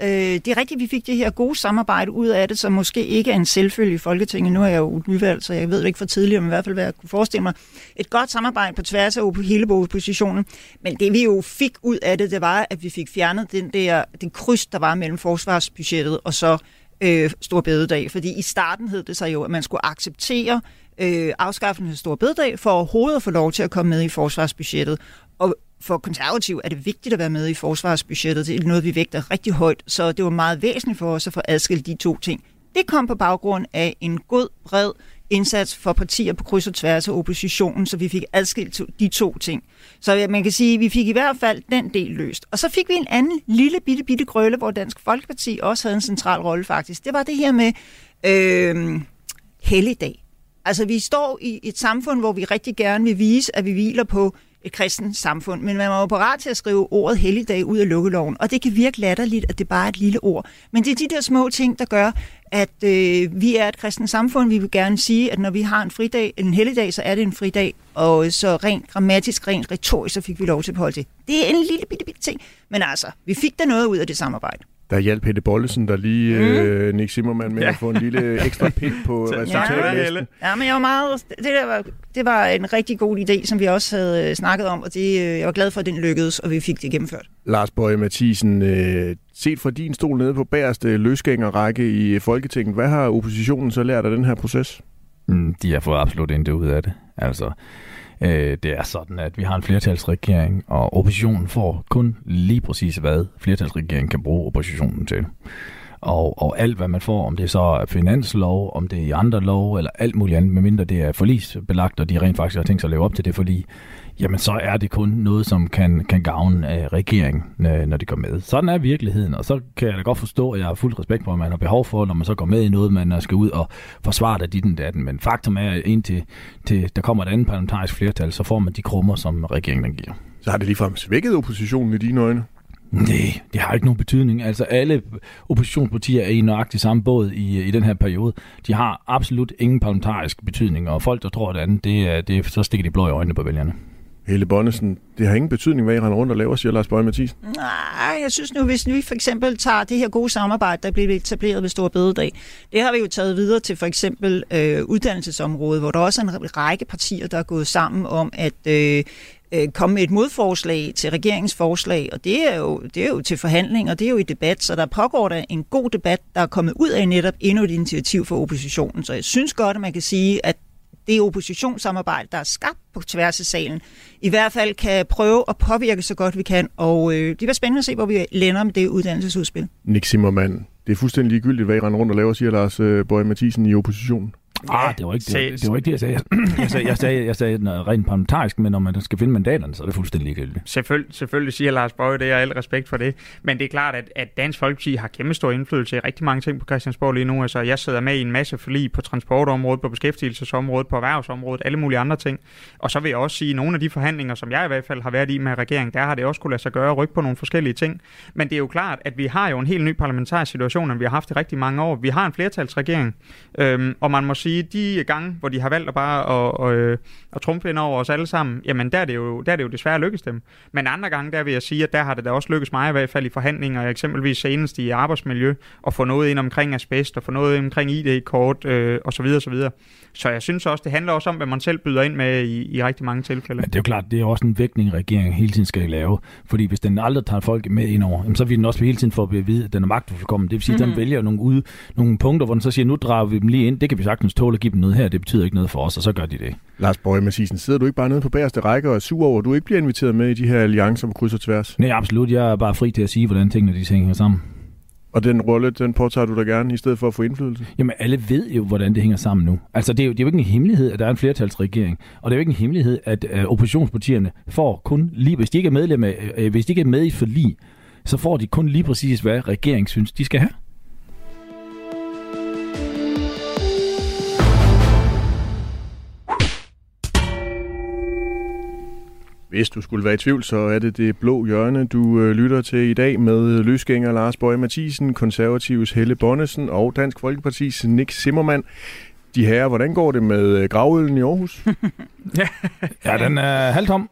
øh, det er rigtigt, at vi fik det her gode samarbejde ud af det, som måske ikke er en selvfølge i Folketinget. Nu er jeg jo nyvalgt, så jeg ved det ikke for tidligere, men i hvert fald, hvad jeg kunne forestille mig. Et godt samarbejde på tværs af hele oppositionen. Men det vi jo fik ud af det, det var, at vi fik fjernet den der, den kryds, der var mellem forsvarsbudgettet og så øh, Stor Bededag. Fordi i starten hed det sig jo, at man skulle acceptere øh, afskaffelsen af Stor Bededag for overhovedet at få lov til at komme med i forsvarsbudgettet. Og for konservativ er det vigtigt at være med i forsvarsbudgettet. Det er noget, vi vægter rigtig højt, så det var meget væsentligt for os at få adskilt de to ting. Det kom på baggrund af en god, bred indsats for partier på kryds og tværs af oppositionen, så vi fik adskilt de to ting. Så man kan sige, at vi fik i hvert fald den del løst. Og så fik vi en anden lille bitte, bitte grølle, hvor Dansk Folkeparti også havde en central rolle faktisk. Det var det her med øh, helligdag. Altså vi står i et samfund, hvor vi rigtig gerne vil vise, at vi hviler på et kristent samfund, men man var jo parat til at skrive ordet helligdag ud af lukkeloven, og det kan virke latterligt, at det bare er et lille ord. Men det er de der små ting, der gør, at øh, vi er et kristent samfund. Vi vil gerne sige, at når vi har en fridag, en helligdag, så er det en fridag, og så rent grammatisk, rent retorisk, så fik vi lov til at holde det. Det er en lille bitte, bitte ting, men altså, vi fik da noget ud af det samarbejde. Der hjalp Hette Bollesen, der lige mm. øh, Nick Zimmermann med ja. at få en lille ekstra pind på resultatet. Ja, ja, men jeg var meget... Det, der var, det var en rigtig god idé, som vi også havde øh, snakket om, og det, øh, jeg var glad for, at den lykkedes, og vi fik det gennemført. Lars Bøje Mathisen, øh, set fra din stol nede på bagerste løsgængerrække i Folketinget, hvad har oppositionen så lært af den her proces? Mm, de har fået absolut intet ud af det. Altså, Øh, det er sådan, at vi har en flertalsregering, og oppositionen får kun lige præcis, hvad flertalsregeringen kan bruge oppositionen til. Og, og alt, hvad man får, om det så er finanslov, om det er i andre lov, eller alt muligt andet, medmindre det er forlisbelagt, og de rent faktisk har tænkt sig at leve op til det forlig, jamen så er det kun noget, som kan, kan gavne af regeringen, når de går med. Sådan er virkeligheden, og så kan jeg da godt forstå, at jeg har fuld respekt for, at man har behov for, når man så går med i noget, man skal ud og forsvare det, dit datten. Men faktum er, at indtil til der kommer et andet parlamentarisk flertal, så får man de krummer, som regeringen giver. Så har det ligefrem svækket oppositionen i dine øjne? Nej, det har ikke nogen betydning. Altså alle oppositionspartier er i nøjagtig samme båd i, i den her periode. De har absolut ingen parlamentarisk betydning, og folk, der tror det andet, det er, det så stikker de blå i øjnene på vælgerne. Helle Bonnesen, det har ingen betydning, hvad I render rundt og laver, siger Lars Bøge Mathisen. Nej, jeg synes nu, hvis vi for eksempel tager det her gode samarbejde, der blev etableret ved Stor Bededag, det har vi jo taget videre til for eksempel øh, uddannelsesområdet, hvor der også er en række partier, der er gået sammen om at øh, øh, komme med et modforslag til regeringsforslag, og det er, jo, det er jo til forhandling, og det er jo i debat, så der pågår der en god debat, der er kommet ud af netop endnu et initiativ for oppositionen. Så jeg synes godt, at man kan sige, at det oppositionssamarbejde, der er skabt på tværs af salen, i hvert fald kan prøve at påvirke så godt vi kan, og øh, det bliver spændende at se, hvor vi lander med det uddannelsesudspil. Nick Zimmermann, det er fuldstændig ligegyldigt, hvad I render rundt og laver, siger Lars øh, Bøge Mathisen i oppositionen. Ah, det var ikke det, det, var ikke det jeg sagde. Jeg sagde, jeg sagde, jeg sagde noget rent parlamentarisk, men når man skal finde mandaterne, så er det fuldstændig ligegyldigt. Selvfølgelig, selvfølgelig siger Lars Bøge det, og al respekt for det. Men det er klart, at, at Dansk Folkeparti har kæmpe stor indflydelse i rigtig mange ting på Christiansborg lige nu. Altså, jeg sidder med i en masse forlig på transportområdet, på beskæftigelsesområdet, på erhvervsområdet, alle mulige andre ting. Og så vil jeg også sige, at nogle af de forhandlinger, som jeg i hvert fald har været i med regeringen, der har det også kunne lade sig gøre at rykke på nogle forskellige ting. Men det er jo klart, at vi har jo en helt ny parlamentarisk situation, end vi har haft i rigtig mange år. Vi har en flertalsregering, øhm, og man må sige, de gange, hvor de har valgt at bare at, at, at trumfe ind over os alle sammen, jamen der er, det jo, der er det jo desværre lykkes dem. Men andre gange, der vil jeg sige, at der har det da også lykkes mig i hvert fald i forhandlinger, eksempelvis senest i arbejdsmiljø, at få noget ind omkring asbest, og få noget ind omkring ID-kort, øh, og så videre, så videre. Så jeg synes også, det handler også om, hvad man selv byder ind med i, i rigtig mange tilfælde. Men det er jo klart, det er også en vægtning, regeringen hele tiden skal lave. Fordi hvis den aldrig tager folk med ind over, så vil den også hele tiden få at vide, at den er magtfuldkommen. Det vil sige, at Mhm. den vælger nogle, ude, nogle punkter, hvor den så siger, nu drager vi dem lige ind. Det kan vi sagtens tåle at give dem noget her. Det betyder ikke noget for os, og så gør de det. Lars Bøje Mathisen, sidder du ikke bare nede på bagerste række og er sur over, at du ikke bliver inviteret med i de her alliancer på kryds og tværs? Nej, absolut. Jeg er bare fri til at sige, hvordan tingene de hænger sammen. Og den rolle, den påtager du da gerne, i stedet for at få indflydelse? Jamen, alle ved jo, hvordan det hænger sammen nu. Altså, det er, jo, det er jo ikke en hemmelighed, at der er en flertalsregering. Og det er jo ikke en hemmelighed, at øh, oppositionspartierne får kun lige, hvis de ikke er medlem af, øh, hvis de ikke er med i forlig, så får de kun lige præcis, hvad regeringen synes, de skal have. Hvis du skulle være i tvivl, så er det det blå hjørne, du øh, lytter til i dag med løsgænger Lars Bøge Mathisen, konservatives Helle Bonnesen og Dansk Folkepartis Nick Zimmermann. De herrer, hvordan går det med øh, gravølen i Aarhus? Ja, den er halvtom.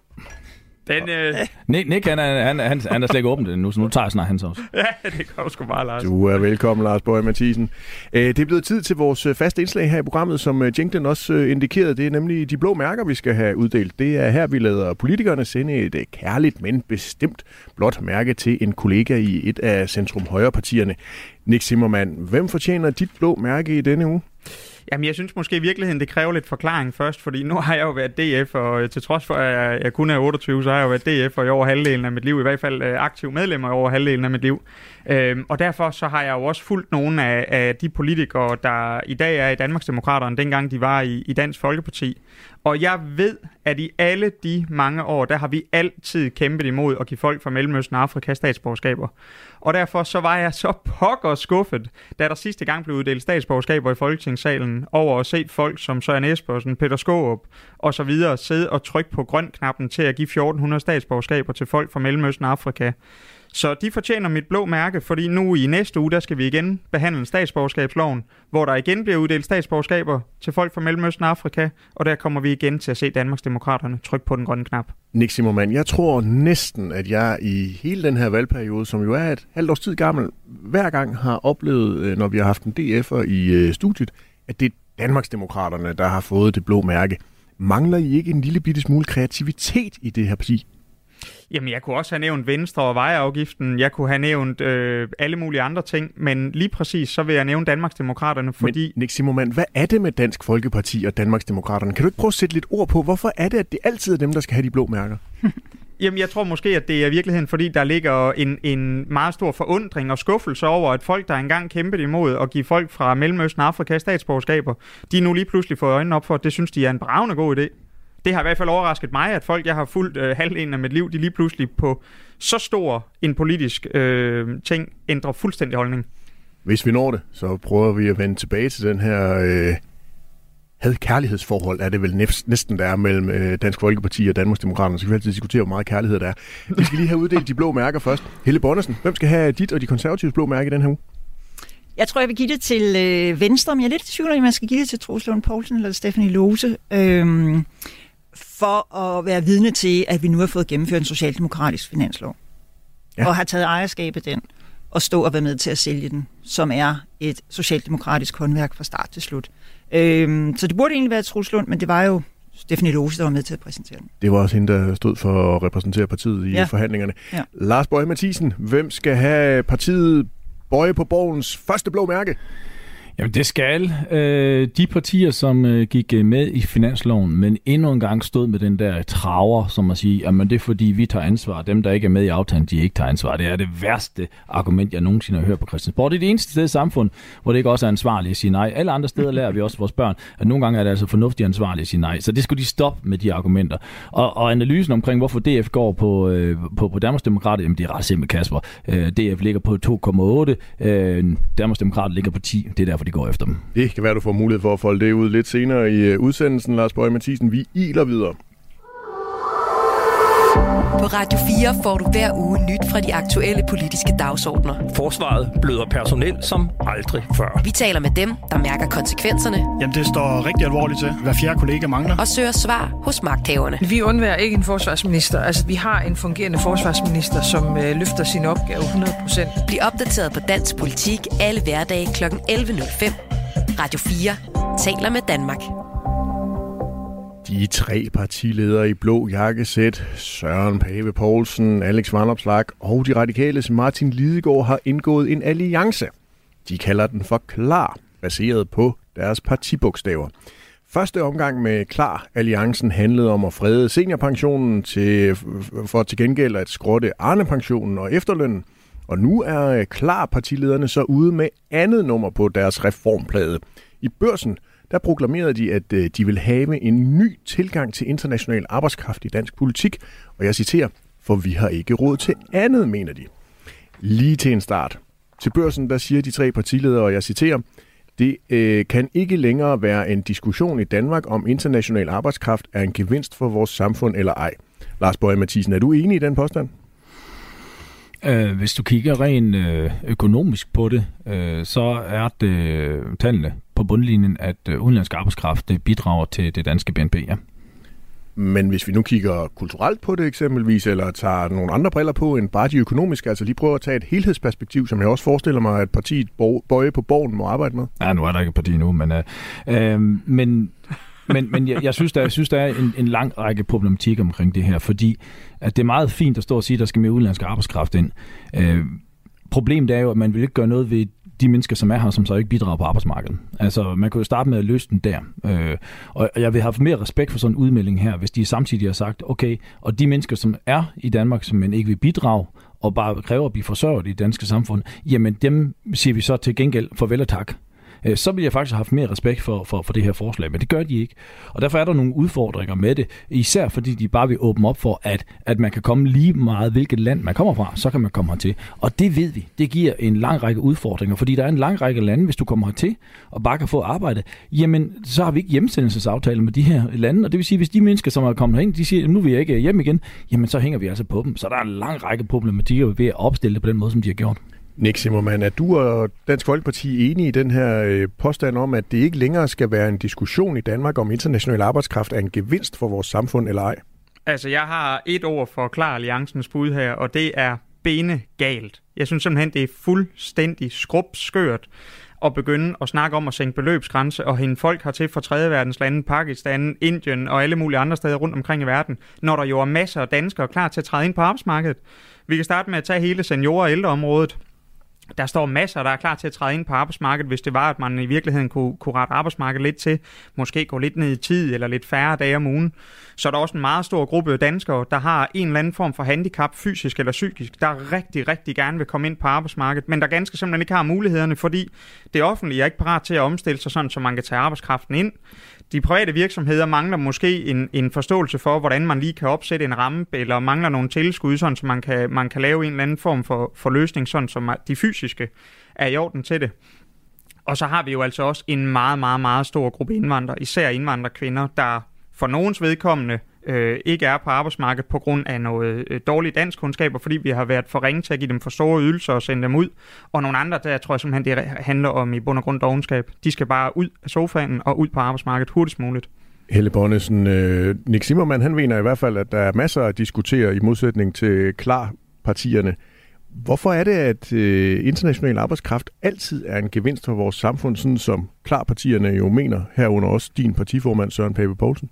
Den, øh, Nick, Nick han, er, han, han, han er slet ikke åbent endnu, så nu tager jeg snart hans også. ja, det går sgu bare, Lars. Du er velkommen, Lars Bøje Mathisen. Øh, Det er blevet tid til vores øh, faste indslag her i programmet, som øh, Jenklen også indikerede. Det er nemlig de blå mærker, vi skal have uddelt. Det er her, vi lader politikerne sende et kærligt, men bestemt blåt mærke til en kollega i et af centrum-højre-partierne. Nick Zimmermann, hvem fortjener dit blå mærke i denne uge? Jamen, jeg synes måske i virkeligheden, det kræver lidt forklaring først, fordi nu har jeg jo været DF, og øh, til trods for, at jeg- jeg kun er 28, så har jeg jo været DF og i over halvdelen af mit liv, i hvert fald øh, aktiv medlem i over halvdelen af mit liv. Øhm, og derfor så har jeg jo også fulgt nogle af, af de politikere, der i dag er i Danmarksdemokraterne, dengang de var i, i Dansk Folkeparti. Og jeg ved, at i alle de mange år, der har vi altid kæmpet imod at give folk fra Mellemøsten og Afrika statsborgerskaber. Og derfor så var jeg så pokker skuffet, da der sidste gang blev uddelt statsborgerskaber i Folketingssalen, over at se folk som Søren Espersen, Peter Skåb og så videre sidde og trykke på grøn-knappen til at give 1400 statsborgerskaber til folk fra Mellemøsten og Afrika. Så de fortjener mit blå mærke, fordi nu i næste uge, der skal vi igen behandle statsborgerskabsloven, hvor der igen bliver uddelt statsborgerskaber til folk fra Mellemøsten og Afrika, og der kommer vi igen til at se Danmarksdemokraterne trykke på den grønne knap. Nick Zimmermann, jeg tror næsten, at jeg i hele den her valgperiode, som jo er et halvt års tid gammel, hver gang har oplevet, øh, når vi har haft en DF'er i øh, studiet, at det er Danmarksdemokraterne, der har fået det blå mærke. Mangler I ikke en lille bitte smule kreativitet i det her parti? Jamen, jeg kunne også have nævnt Venstre og vejafgiften. Jeg kunne have nævnt øh, alle mulige andre ting. Men lige præcis, så vil jeg nævne Danmarksdemokraterne, fordi... Men Nick Zimmermann, hvad er det med Dansk Folkeparti og Danmarksdemokraterne? Kan du ikke prøve at sætte lidt ord på, hvorfor er det, at det altid er dem, der skal have de blå mærker? Jamen, jeg tror måske, at det er i virkeligheden, fordi der ligger en, en meget stor forundring og skuffelse over, at folk, der engang kæmpede imod at give folk fra Mellemøsten og Afrika statsborgerskaber, de nu lige pludselig får øjnene op for, at det synes de er en bravende god idé. Det har i hvert fald overrasket mig, at folk, jeg har fulgt øh, halvdelen af mit liv, de lige pludselig på så stor en politisk øh, ting ændrer fuldstændig holdning. Hvis vi når det, så prøver vi at vende tilbage til den her øh, had-kærlighedsforhold, er det vel næsten, der er mellem øh, Dansk Folkeparti og Danmarksdemokraterne. Så kan vi altid diskutere, hvor meget kærlighed der er. Vi skal lige have uddelt de blå mærker først. Helle Bonnesen, hvem skal have dit og de konservatives blå mærke i den her uge? Jeg tror, jeg vil give det til øh, Venstre, men jeg er lidt i tvivl om, om jeg skal give det til Troels Lund Poulsen eller Stephanie Lose. Øhm, for at være vidne til, at vi nu har fået gennemført en socialdemokratisk finanslov. Ja. Og har taget ejerskab af den, og stå og være med til at sælge den, som er et socialdemokratisk håndværk fra start til slut. Øhm, så det burde egentlig være Troels Lund, men det var jo Stephanie Lose, der var med til at præsentere den. Det var også hende, der stod for at repræsentere partiet i ja. Forhandlingerne. Ja. Lars Bøje Mathisen, hvem skal have partiet Bøje på Borgens første blå mærke? Jamen det skal øh, de partier, som øh, gik øh, med i finansloven, men endnu en gang stod med den der traver, som at sige, at det er fordi, vi tager ansvar. Dem, der ikke er med i aftalen, de ikke tager ansvar. Det er det værste argument, jeg nogensinde har hørt på Christiansborg. Det er det eneste sted i samfundet, hvor det ikke også er ansvarligt at sige nej. Alle andre steder lærer vi også vores børn, at nogle gange er det altså fornuftigt ansvarligt at sige nej. Så det skulle de stoppe med de argumenter. Og, og analysen omkring, hvorfor DF går på, øh, på, på Danmarks Demokrater, jamen det er ret simpelt, Kasper. Øh, DF ligger på 2,8, øh, Danmarks Demokrater ligger på 10. Det er derfor, de går efter dem. Det kan være, du får mulighed for at folde det ud lidt senere i øh, udsendelsen, Lars Bøge Mathisen. Vi iler videre. På Radio 4 får du hver uge nyt fra de aktuelle politiske dagsordner. Forsvaret bløder personel som aldrig før. Vi taler med dem, der mærker konsekvenserne Jamen, det står rigtig alvorligt til. Hver fjerde kollega mangler. og søger svar hos magthaverne. Vi undværer ikke en forsvarsminister. Altså, vi har en fungerende forsvarsminister, som øh, løfter sin opgave 100%. Bliv opdateret på dansk politik alle hverdage kl. 11.05. Radio 4 taler med Danmark. De tre partiledere i blå jakkesæt, Søren Pape Poulsen, Alex Vanopslag og de radikales Martin Lidegaard har indgået en alliance. De kalder den for Klar, baseret på deres partibogstaver. Første omgang med Klar Alliancen handlede om at frede seniorpensionen til, for til gengæld at skrotte Arne-pensionen og efterlønnen. Og nu er Klar partilederne så ude med andet nummer på deres reformplade. I børsen der proklamerede de, at øh, de vil have en ny tilgang til international arbejdskraft i dansk politik. Og jeg citerer, for vi har ikke råd til andet, mener de. Lige til en start. Til børsen, der siger de tre partiledere, og jeg citerer, det øh, kan ikke længere være en diskussion i Danmark om international arbejdskraft er en gevinst for vores samfund eller ej. Lars Bøge Mathisen, er du enig i den påstand? Øh, hvis du kigger rent øh, økonomisk på det, øh, så er det øh, tallene på bundlinjen, at øh, udenlandsk arbejdskraft det bidrager til det danske BNP. Ja. Men hvis vi nu kigger kulturelt på det eksempelvis, eller tager nogle andre briller på end bare de økonomiske, altså lige prøver at tage et helhedsperspektiv, som jeg også forestiller mig, at partiet Bøje på Borgen må arbejde med. Ja, nu er der ikke et parti nu, men, øh, øh, men, men, men jeg, jeg, synes, der, jeg synes, der er en, en lang række problematik omkring det her, fordi at det er meget fint at stå og sige, at der skal mere udenlandsk arbejdskraft ind. Øh, problemet er jo, at man vil ikke gøre noget ved de mennesker, som er her, som så ikke bidrager på arbejdsmarkedet. Altså, man kunne jo starte med at løse den der. Øh, og jeg vil have mere respekt for sådan en udmelding her, hvis de samtidig har sagt, okay, og de mennesker, som er i Danmark, som man ikke vil bidrage, og bare kræver at blive forsørget i det danske samfund, jamen dem siger vi så til gengæld farvel og tak. Øh, Så ville jeg faktisk have haft mere respekt for, for, for det her forslag, men det gør de ikke. Og derfor er der nogle udfordringer med det, især fordi de bare vil åbne op for, at, at man kan komme lige meget, hvilket land man kommer fra, så kan man komme hertil. Og det ved vi, det giver en lang række udfordringer, fordi der er en lang række lande, hvis du kommer hertil og bare kan få arbejde, jamen så har vi ikke hjemsendelsesaftale med de her lande, og det vil sige, hvis de mennesker, som er kommet herind, de siger, nu vil jeg ikke øh, hjem igen, jamen så hænger vi altså på dem. Så der er en lang række problematikker ved at opstille det på den måde, som de har gjort. Nick Zimmermann, er du og Dansk Folkeparti enige i den her øh, påstand om, at det ikke længere skal være en diskussion i Danmark om international arbejdskraft er en gevinst for vores samfund eller ej? Altså, jeg har et ord for Klar Alliancens bud her, og det er benegalt. Jeg synes simpelthen, det er fuldstændig skrubskørt at begynde at snakke om at sænke beløbsgrænse og hende folk hertil fra tredje verdens lande, Pakistan, Indien og alle mulige andre steder rundt omkring i verden, når der jo er masser af danskere klar til at træde ind på arbejdsmarkedet. Vi kan starte med at tage hele senior- og ældreområdet. Der står masser, der er klar til at træde ind på arbejdsmarkedet, hvis det var, at man i virkeligheden kunne, kunne rette arbejdsmarkedet lidt til. Måske gå lidt ned i tid eller lidt færre dage om ugen. Så er der også en meget stor gruppe danskere, der har en eller anden form for handicap, fysisk eller psykisk, der rigtig, rigtig gerne vil komme ind på arbejdsmarkedet, men der ganske simpelthen ikke har mulighederne, fordi det offentlige er ikke parat til at omstille sig sådan, så man kan tage arbejdskraften ind. De private virksomheder mangler måske en, en forståelse for, hvordan man lige kan opsætte en ramme, eller mangler nogle tilskud, sådan, så man kan, man kan lave en eller anden form for, for løsning, sådan som de fysiske er i orden til det. Og så har vi jo altså også en meget, meget, meget stor gruppe indvandrere, især indvandrerkvinder, der for nogens vedkommende øh, ikke er på arbejdsmarkedet på grund af noget øh, dårlige danskkundskaber, fordi vi har været for ringe til at give dem for store ydelser og sende dem ud. Og nogle andre, der tror jeg simpelthen, det handler om i bund og grund dogenskab. De skal bare ud af sofaen og ud på arbejdsmarkedet hurtigst muligt. Helle Bonnesen, øh, Nick Zimmermann, han mener i hvert fald, at der er masser at diskutere i modsætning til klar-partierne. Hvorfor er det, at øh, international arbejdskraft altid er en gevinst for vores samfund, sådan som klar-partierne jo mener, herunder også din partiformand Søren Pape Poulsen?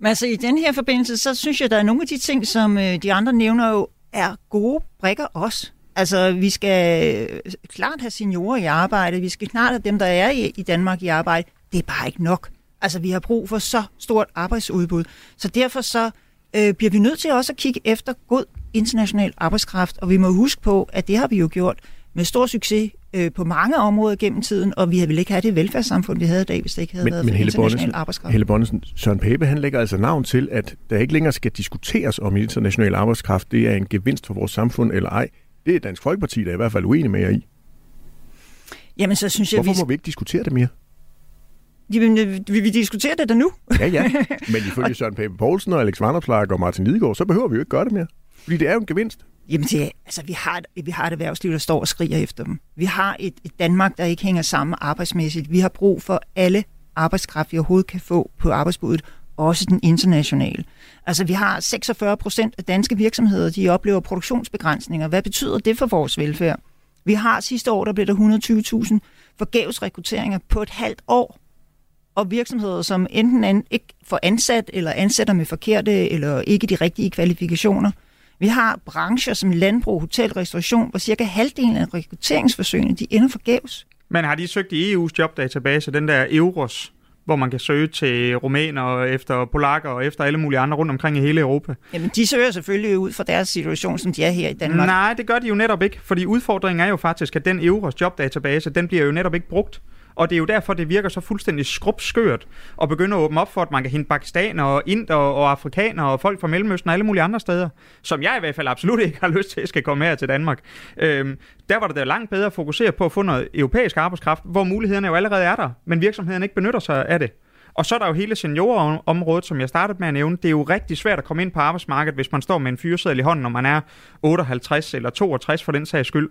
Men altså i den her forbindelse, så synes jeg, der er nogle af de ting, som øh, de andre nævner jo, er gode brikker også. Altså, vi skal øh, klart have seniorer i arbejde, vi skal klart have dem, der er i, i Danmark i arbejde. Det er bare ikke nok. Altså, vi har brug for så stort arbejdsudbud. Så derfor så øh, bliver vi nødt til også at kigge efter god international arbejdskraft, og vi må huske på, at det har vi jo gjort med stor succes øh, på mange områder gennem tiden, og vi vel ikke have det velfærdssamfund, vi havde i dag, hvis det ikke havde Men, været men for Helle international Bonnesen, arbejdskraft. Helle Bonnesen, Søren Pape, han lægger altså navn til, at der ikke længere skal diskuteres om international arbejdskraft, det er en gevinst for vores samfund eller ej. Det er Dansk Folkeparti, der er i hvert fald uenig med jer i. Jamen, så synes jeg, vi, Hvorfor må vi ikke diskutere det mere? jamen, øh, vi, vi diskuterer det da nu. Ja, ja. Men ifølge Søren Pape Poulsen og Alex Vanopslagh og Martin Lidegaard, så behøver vi jo ikke gøre det mere. Fordi det er jo en gevinst. Jamen, det, altså, vi, har et, vi har et erhvervsliv, der står og skriger efter dem. Vi har et, et Danmark, der ikke hænger sammen arbejdsmæssigt. Vi har brug for alle arbejdskraft, vi overhovedet kan få på arbejdsbuddet, også den internationale. Altså, vi har 46 procent af danske virksomheder, de oplever produktionsbegrænsninger. Hvad betyder det for vores velfærd? Vi har sidste år, der blev der 120.000 forgæves rekrutteringer på et halvt år. Og virksomheder, som enten an, ikke får ansat, eller ansætter med forkerte, eller ikke de rigtige kvalifikationer. Vi har brancher som landbrug, hotel, restauration, hvor cirka halvdelen af rekrutteringsforsøgene, de ender forgæves. Men har de søgt i EU's jobdatabase, den der Euros, hvor man kan søge til rumæner, og efter polakker og efter alle mulige andre rundt omkring i hele Europa? Jamen, de søger selvfølgelig ud fra deres situation, som de er her i Danmark. Nej, det gør de jo netop ikke, fordi udfordringen er jo faktisk, at den Euros jobdatabase, den bliver jo netop ikke brugt. Og det er jo derfor, det virker så fuldstændig skrubskørt at begynde at åbne op for, at man kan hente pakistanere og inder og afrikanere og folk fra Mellemøsten og alle mulige andre steder, som jeg i hvert fald absolut ikke har lyst til, skal komme her til Danmark. Øhm, der var det da langt bedre at fokusere på at få noget europæisk arbejdskraft, hvor mulighederne jo allerede er der, men virksomhederne ikke benytter sig af det. Og så er der jo hele seniorområdet, som jeg startede med at nævne. Det er jo rigtig svært at komme ind på arbejdsmarkedet, hvis man står med en fyreseddel i hånden, når man er 58 eller 62 for den sags skyld.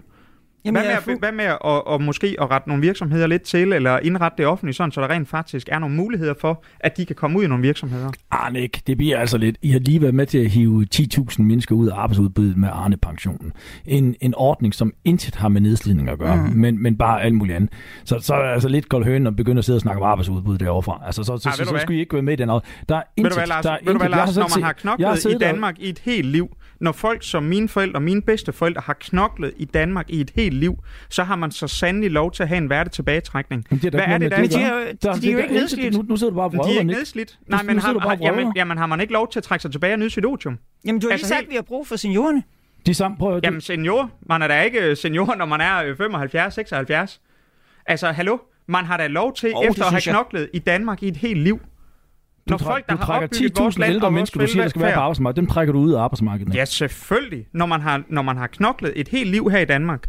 Jamen, hvad, med, at, hvad med at, at, at måske at rette nogle virksomheder lidt til, eller indrette det offentligt, sådan, så der rent faktisk er nogle muligheder for, at de kan komme ud i nogle virksomheder? Arne, ikke. det bliver altså lidt... I har lige været med til at hive 10.000 mennesker ud af arbejdsudbuddet med Arne-pensionen. En, en ordning, som intet har med nedslidning at gøre, mm. men, men bare alt muligt andet. Så, så er det altså lidt kold høn at begynde at sidde og snakke om arbejdsudbud derovre. Altså, så, så, Ej, så, ved så, så skulle I ikke være med i den. Og Der er Ved intet, du hvad, Lars, der er ved du hvad, intet. Jeg Lars når man har knoklet i og- Danmark i et helt liv, når folk som mine forældre og mine bedsteforældre har knoklet i Danmark i et helt liv, så har man så sandelig lov til at have en værdig tilbagetrækning. Det er Hvad ikke er det, der det er de er jo- de er ikke nedslidt. Nu, nu sidder du bare og Men de er ikke nedslidt. Nej, men, har, og jamen, jamen, har man ikke lov til at trække sig tilbage og nyde sit otium? Jamen, du har lige Altså, sagt, helt- at vi har brug for seniorerne. De samme, prøv at, Jamen senior, man er da ikke senior, når man er øh, 75, 76. Altså, hallo? Man har da lov til, oh, efter at have jeg. knoklet i Danmark i et helt liv. Du, Når træ- folk, der du har trækker opbygget vores 10.000 land ældre og mennesker, du siger, der skal være på arbejdsmarkedet, dem trækker du ud af arbejdsmarkedet. Ja, selvfølgelig. Når man, har, når man har knoklet et helt liv her i Danmark,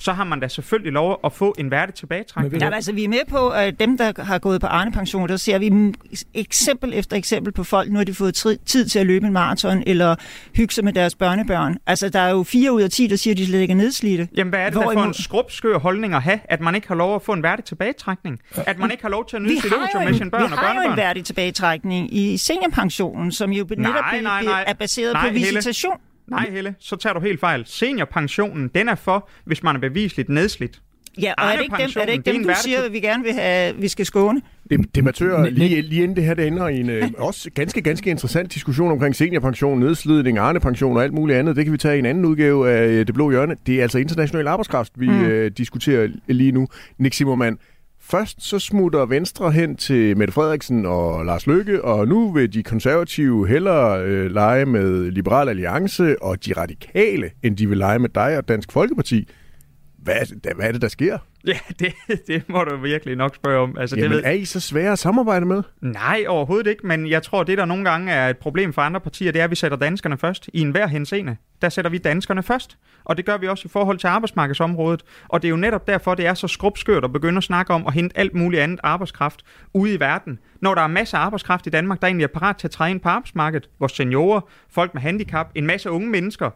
så har man da selvfølgelig lov at få en værdig tilbagetrækning. Ja, altså, vi er med på, at dem, der har gået på Arne-pension, der ser vi eksempel efter eksempel på folk. Nu har de fået tid til at løbe en maraton, eller hygge sig med deres børnebørn. Altså, der er jo fire ud af ti, der siger, at de slet ikke er nedslidte. Jamen, hvad er det der for Hvorimod- en skrubskør holdning at have, at man ikke har lov at få en værdig tilbagetrækning? At man ikke har lov til at nyde Vi sit otium med en, sine børn vi og har jo en børnebørn? værdig tilbagetrækning i seniorpensionen, som jo netop Nej, nej, nej. er baseret Nej, på Helle. Nej, Helle, så tager du helt fejl. Seniorpensionen, den er for, hvis man er bevisligt nedslidt. Ja, og er det ikke dem, er det ikke det dem du siger, at vi gerne vil have, vi skal skåne? Dem- Debattører, Nick- lige, lige inden det her, det ender i en øh, også ganske, ganske interessant diskussion omkring seniorpension, nedslidning, arnepension og alt muligt andet. Det kan vi tage i en anden udgave af øh, Det Blå Hjørne. Det er altså international arbejdskraft, vi mm. øh, diskuterer lige nu. Nick Simmermann, først så smutter Venstre hen til Mette Frederiksen og Lars Løkke, og nu vil de konservative hellere øh, lege med Liberal Alliance og de radikale, end de vil lege med dig og Dansk Folkeparti. Hvad, det- hvad er det, der sker? Ja, det, det må du virkelig nok spørge om. Altså, Jamen, det ved, er I så svære at samarbejde med? Nej, overhovedet ikke, men jeg tror, det der nogle gange er et problem for andre partier, det er, at vi sætter danskerne først. I enhver henseende, der sætter vi danskerne først. Og det gør vi også i forhold til arbejdsmarkedsområdet. Og det er jo netop derfor, det er så skrubskørt at begynde at snakke om at hente alt muligt andet arbejdskraft ude i verden. Når der er masser af arbejdskraft i Danmark, der egentlig er parat til at træde ind på arbejdsmarkedet. Vores seniorer, folk med handicap, en masse unge mennesker,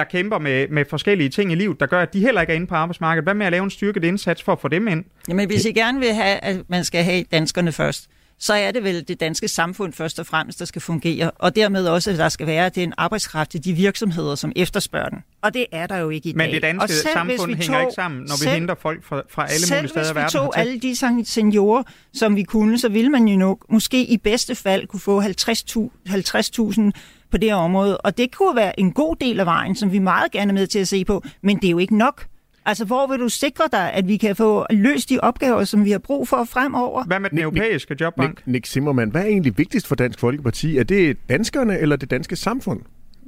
der kæmper med, med forskellige ting i livet, der gør, at de heller ikke er inde på arbejdsmarkedet. Hvad med at lave en styrket indsats for at få dem ind? Jamen, hvis I gerne vil have, at man skal have danskerne først, så er det vel det danske samfund først og fremmest, der skal fungere. Og dermed også, at der skal være den arbejdskraft til de virksomheder, som efterspørger den. Og det er der jo ikke i Men dag. det danske og selv hvis samfund vi hænger tog- ikke sammen, når vi selv- henter folk fra, fra alle Selv mulige steder hvis i vi verden. tog hertil. alle de seniorer, som vi kunne, så ville man jo nok måske i bedste fald kunne få 50.000 50.000 på det her område. Og det kunne være en god del af vejen, som vi meget gerne er med til at se på, men det er jo ikke nok. Altså, hvor vil du sikre dig, at vi kan få løst de opgaver, som vi har brug for fremover? Hvad med den Nick- europæiske jobbank? Nick, Nick Zimmermann, hvad er egentlig vigtigst for Dansk Folkeparti? Er det danskerne eller det danske samfund?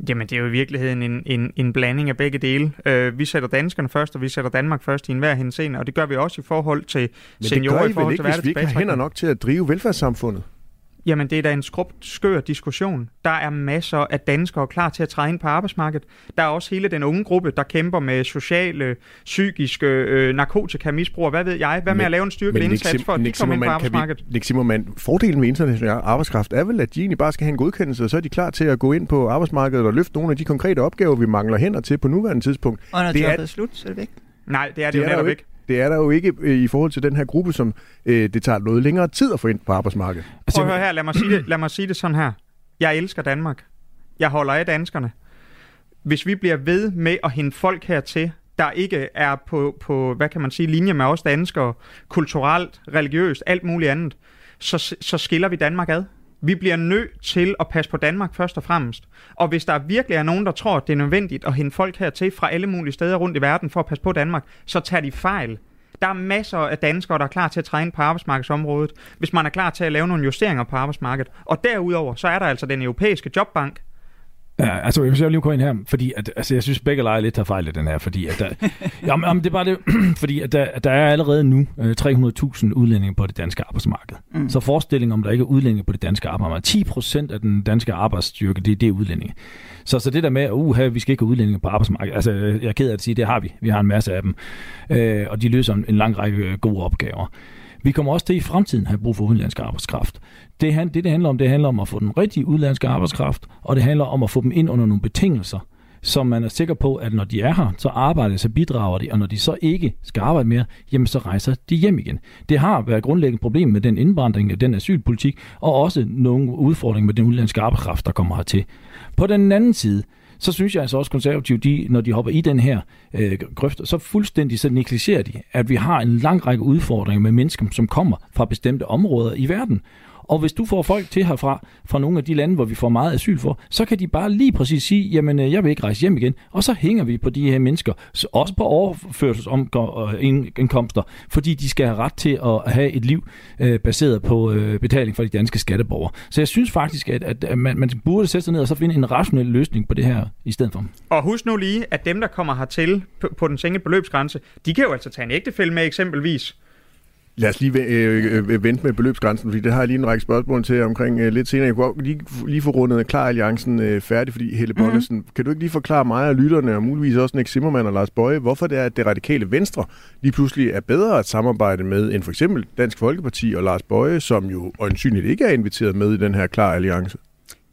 Jamen, det er jo i virkeligheden en, en, en blanding af begge dele. Uh, vi sætter danskerne først, og vi sætter Danmark først i enhver henseende, og det gør vi også i forhold til Men seniorer, det gør i I vel ikke, til hvis vi ikke har hænder nok til at drive velfærdssamfundet? Jamen, det er da en skrubt skør diskussion. Der er masser af danskere klar til at træde ind på arbejdsmarkedet. Der er også hele den unge gruppe, der kæmper med sociale, psykiske, øh, narkotikamisbrug, og hvad ved jeg. Hvad med Men- at lave en styrket Nick indsats Sim- for, at de Nick kommer ind på arbejdsmarkedet? Vi, Nick Zimmermann, fordelen med international arbejdskraft er vel, at de egentlig bare skal have en godkendelse, og så er de klar til at gå ind på arbejdsmarkedet og løfte nogle af de konkrete opgaver, vi mangler hænder til på nuværende tidspunkt. Og når Det er- er slut, så er det væk. Nej, det er det, Det jo er netop jo ikke. Det er der jo ikke øh, i forhold til den her gruppe, som øh, det tager noget længere tid at få ind på arbejdsmarkedet. Prøv at høre her, lad mig, sige det, lad mig sige det sådan her. Jeg elsker Danmark. Jeg holder af danskerne. Hvis vi bliver ved med at hente folk hertil, der ikke er på, på hvad kan man sige, linje med os danskere, kulturelt, religiøst, alt muligt andet, så, så skiller vi Danmark ad. Vi bliver nødt til at passe på Danmark først og fremmest. Og hvis der virkelig er nogen, der tror, at det er nødvendigt at hente folk hertil fra alle mulige steder rundt i verden for at passe på Danmark, så tager de fejl. Der er masser af danskere, der er klar til at træde ind på arbejdsmarkedsområdet, hvis man er klar til at lave nogle justeringer på arbejdsmarkedet. Og derudover, så er der altså den europæiske jobbank, Ja, altså, jeg vil lige gå ind her, fordi at, altså, jeg synes, begge lejre lidt har fejl i den her, fordi at der, jamen, jamen, det er bare det, fordi at der, at der er allerede nu øh, 300.000 udlændinge på det danske arbejdsmarked. Mm. Så forestillingen om, der ikke er udlændinge på det danske arbejdsmarked, 10 procent af den danske arbejdsstyrke, det, det er udlændinge. Så, så det der med, at uh, vi skal ikke have udlændinge på arbejdsmarkedet, altså jeg er ked af at sige, det har vi. Vi har en masse af dem, øh, og de løser en, en lang række øh, gode opgaver. Vi kommer også til i fremtiden at have brug for udenlandsk arbejdskraft. Det, han- det, det handler om, det handler om at få den rigtige udenlandske arbejdskraft, og det handler om at få dem ind under nogle betingelser, så man er sikker på, at når de er her, så arbejder de, så bidrager de, og når de så ikke skal arbejde mere, jamen så rejser de hjem igen. Det har været et grundlæggende problem med den indvandring, den asylpolitik, og også nogle udfordringer med den udenlandske arbejdskraft, der kommer hertil. På den anden side, så synes jeg altså også konservativt, de, når de hopper i den her øh, grøft, så fuldstændig så negligerer de, at vi har en lang række udfordringer med mennesker, som kommer fra bestemte områder i verden. Og hvis du får folk til herfra, fra nogle af de lande, hvor vi får meget asyl for, så kan de bare lige præcis sige, jamen øh, jeg vil ikke rejse hjem igen. Og så hænger vi på de her mennesker, så også på overførselsindkomster, øh, fordi de skal have ret til at have et liv øh, baseret på øh, betaling fra de danske skatteborgere. Så jeg synes faktisk, at, at man, man burde sætte sig ned og så finde en rationel løsning på det her i stedet for. Og husk nu lige, at dem, der kommer hertil på, på den sænkede beløbsgrænse, de kan jo altså tage en ægtefælle med eksempelvis. Lad os lige øh, øh, vente med beløbsgrænsen, fordi det har jeg lige en række spørgsmål til omkring øh, lidt senere. Jeg kunne lige, lige få rundet Klar Alliancen øh, færdig, fordi Helle Bonnesen, mm-hmm. kan du ikke lige forklare mig og lytterne, og muligvis også Nick Zimmermann og Lars Bøje, hvorfor det er, at det radikale Venstre lige pludselig er bedre at samarbejde med, end for eksempel Dansk Folkeparti og Lars Bøje, som jo øjensynligt ikke er inviteret med i den her Klar Alliance?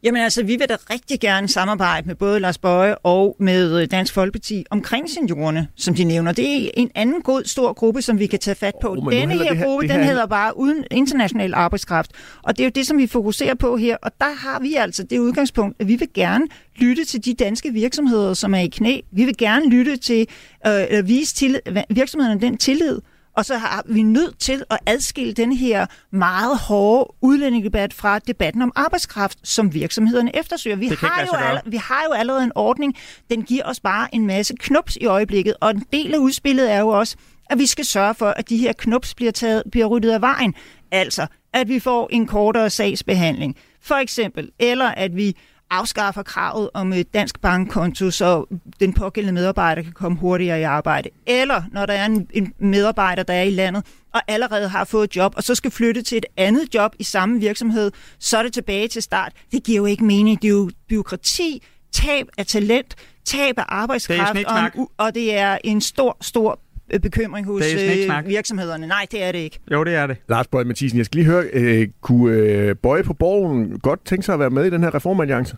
Jamen altså, vi vil da rigtig gerne samarbejde med både Lars Bøje og med øh, Dansk Folkeparti omkring seniorerne, som de nævner. Det er en anden god, stor gruppe, som vi kan tage fat på. Oh, Denne her gruppe, den hedder bare uden international arbejdskraft. Og det er jo det, som vi fokuserer på her. Og der har vi altså det udgangspunkt, at vi vil gerne lytte til de danske virksomheder, som er i knæ. Vi vil gerne lytte til, øh, eller vise til virksomhederne den tillid, og så har vi nødt til at adskille den her meget hårde udlændingedebat fra debatten om arbejdskraft, som virksomhederne eftersøger. Vi har, jo alle, vi har jo allerede en ordning, den giver os bare en masse knups i øjeblikket, og en del af udspillet er jo også, at vi skal sørge for, at de her knups bliver, taget, bliver ryddet af vejen. Altså, at vi får en kortere sagsbehandling, for eksempel, eller at vi afskaffer kravet om et dansk bankkonto, så den pågældende medarbejder kan komme hurtigere i arbejde. Eller når der er en, en medarbejder, der er i landet, og allerede har fået et job, og så skal flytte til et andet job i samme virksomhed, så er det tilbage til start. Det giver jo ikke mening. Det er jo byråkrati, tab af talent, tab af arbejdskraft, og, en, u- og det er en stor, stor bekymring hos er øh, virksomhederne. Nej, det er det ikke. Jo, det er det. Lars Bøje Mathisen, jeg skal lige høre, øh, kunne øh, Bøje på borgen godt tænke sig at være med i den her reformalliance?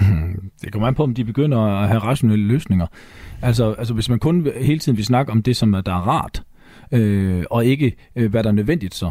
Det kommer an på, om de begynder at have rationelle løsninger. Altså, altså hvis man kun hele tiden vil snakke om det, som er, der er rart, øh, og ikke øh, hvad der er nødvendigt så.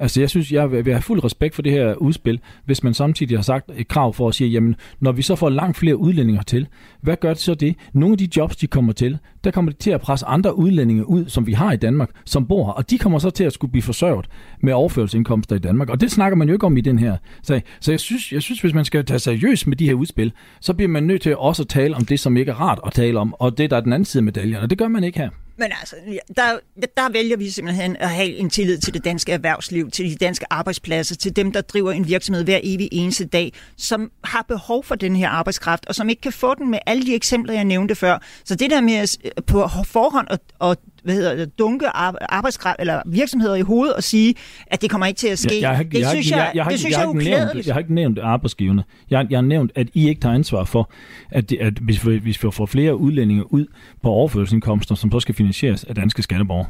Altså, jeg synes, jeg vil har have fuld respekt for det her udspil, hvis man samtidig har sagt et krav for at sige, jamen, når vi så får langt flere udlændinger til, hvad gør det så det? Nogle af de jobs, de kommer til, der kommer de til at presse andre udlændinge ud, som vi har i Danmark, som bor her, og de kommer så til at skulle blive forsørget med overførselsindkomster i Danmark, og det snakker man jo ikke om i den her sag. Så jeg synes, jeg synes, hvis man skal tage seriøst med de her udspil, så bliver man nødt til også at tale om det, som ikke er rart at tale om, og det, der er den anden side af medaljen, og det gør man ikke her. Men altså, der, der vælger vi simpelthen at have en tillid til det danske erhvervsliv, til de danske arbejdspladser, til dem, der driver en virksomhed hver evig eneste dag, som har behov for den her arbejdskraft, og som ikke kan få den med alle de eksempler, jeg nævnte før. Så det der med at, på forhånd at, at hvad hedder det, dunke arbejdskraft eller virksomheder i hovedet og sige, at det kommer ikke til at ske. Jeg, jeg, det jeg, synes jeg, jeg, jeg, jeg, har er ikke nævnt, uklædeligt. jeg har ikke nævnt arbejdsgiverne. Jeg, jeg har nævnt, at I ikke tager ansvar for, at, det, at hvis, vi, hvis vi får flere udlændinge ud på overførselsindkomster, som så skal finansieres af danske skatteborgere.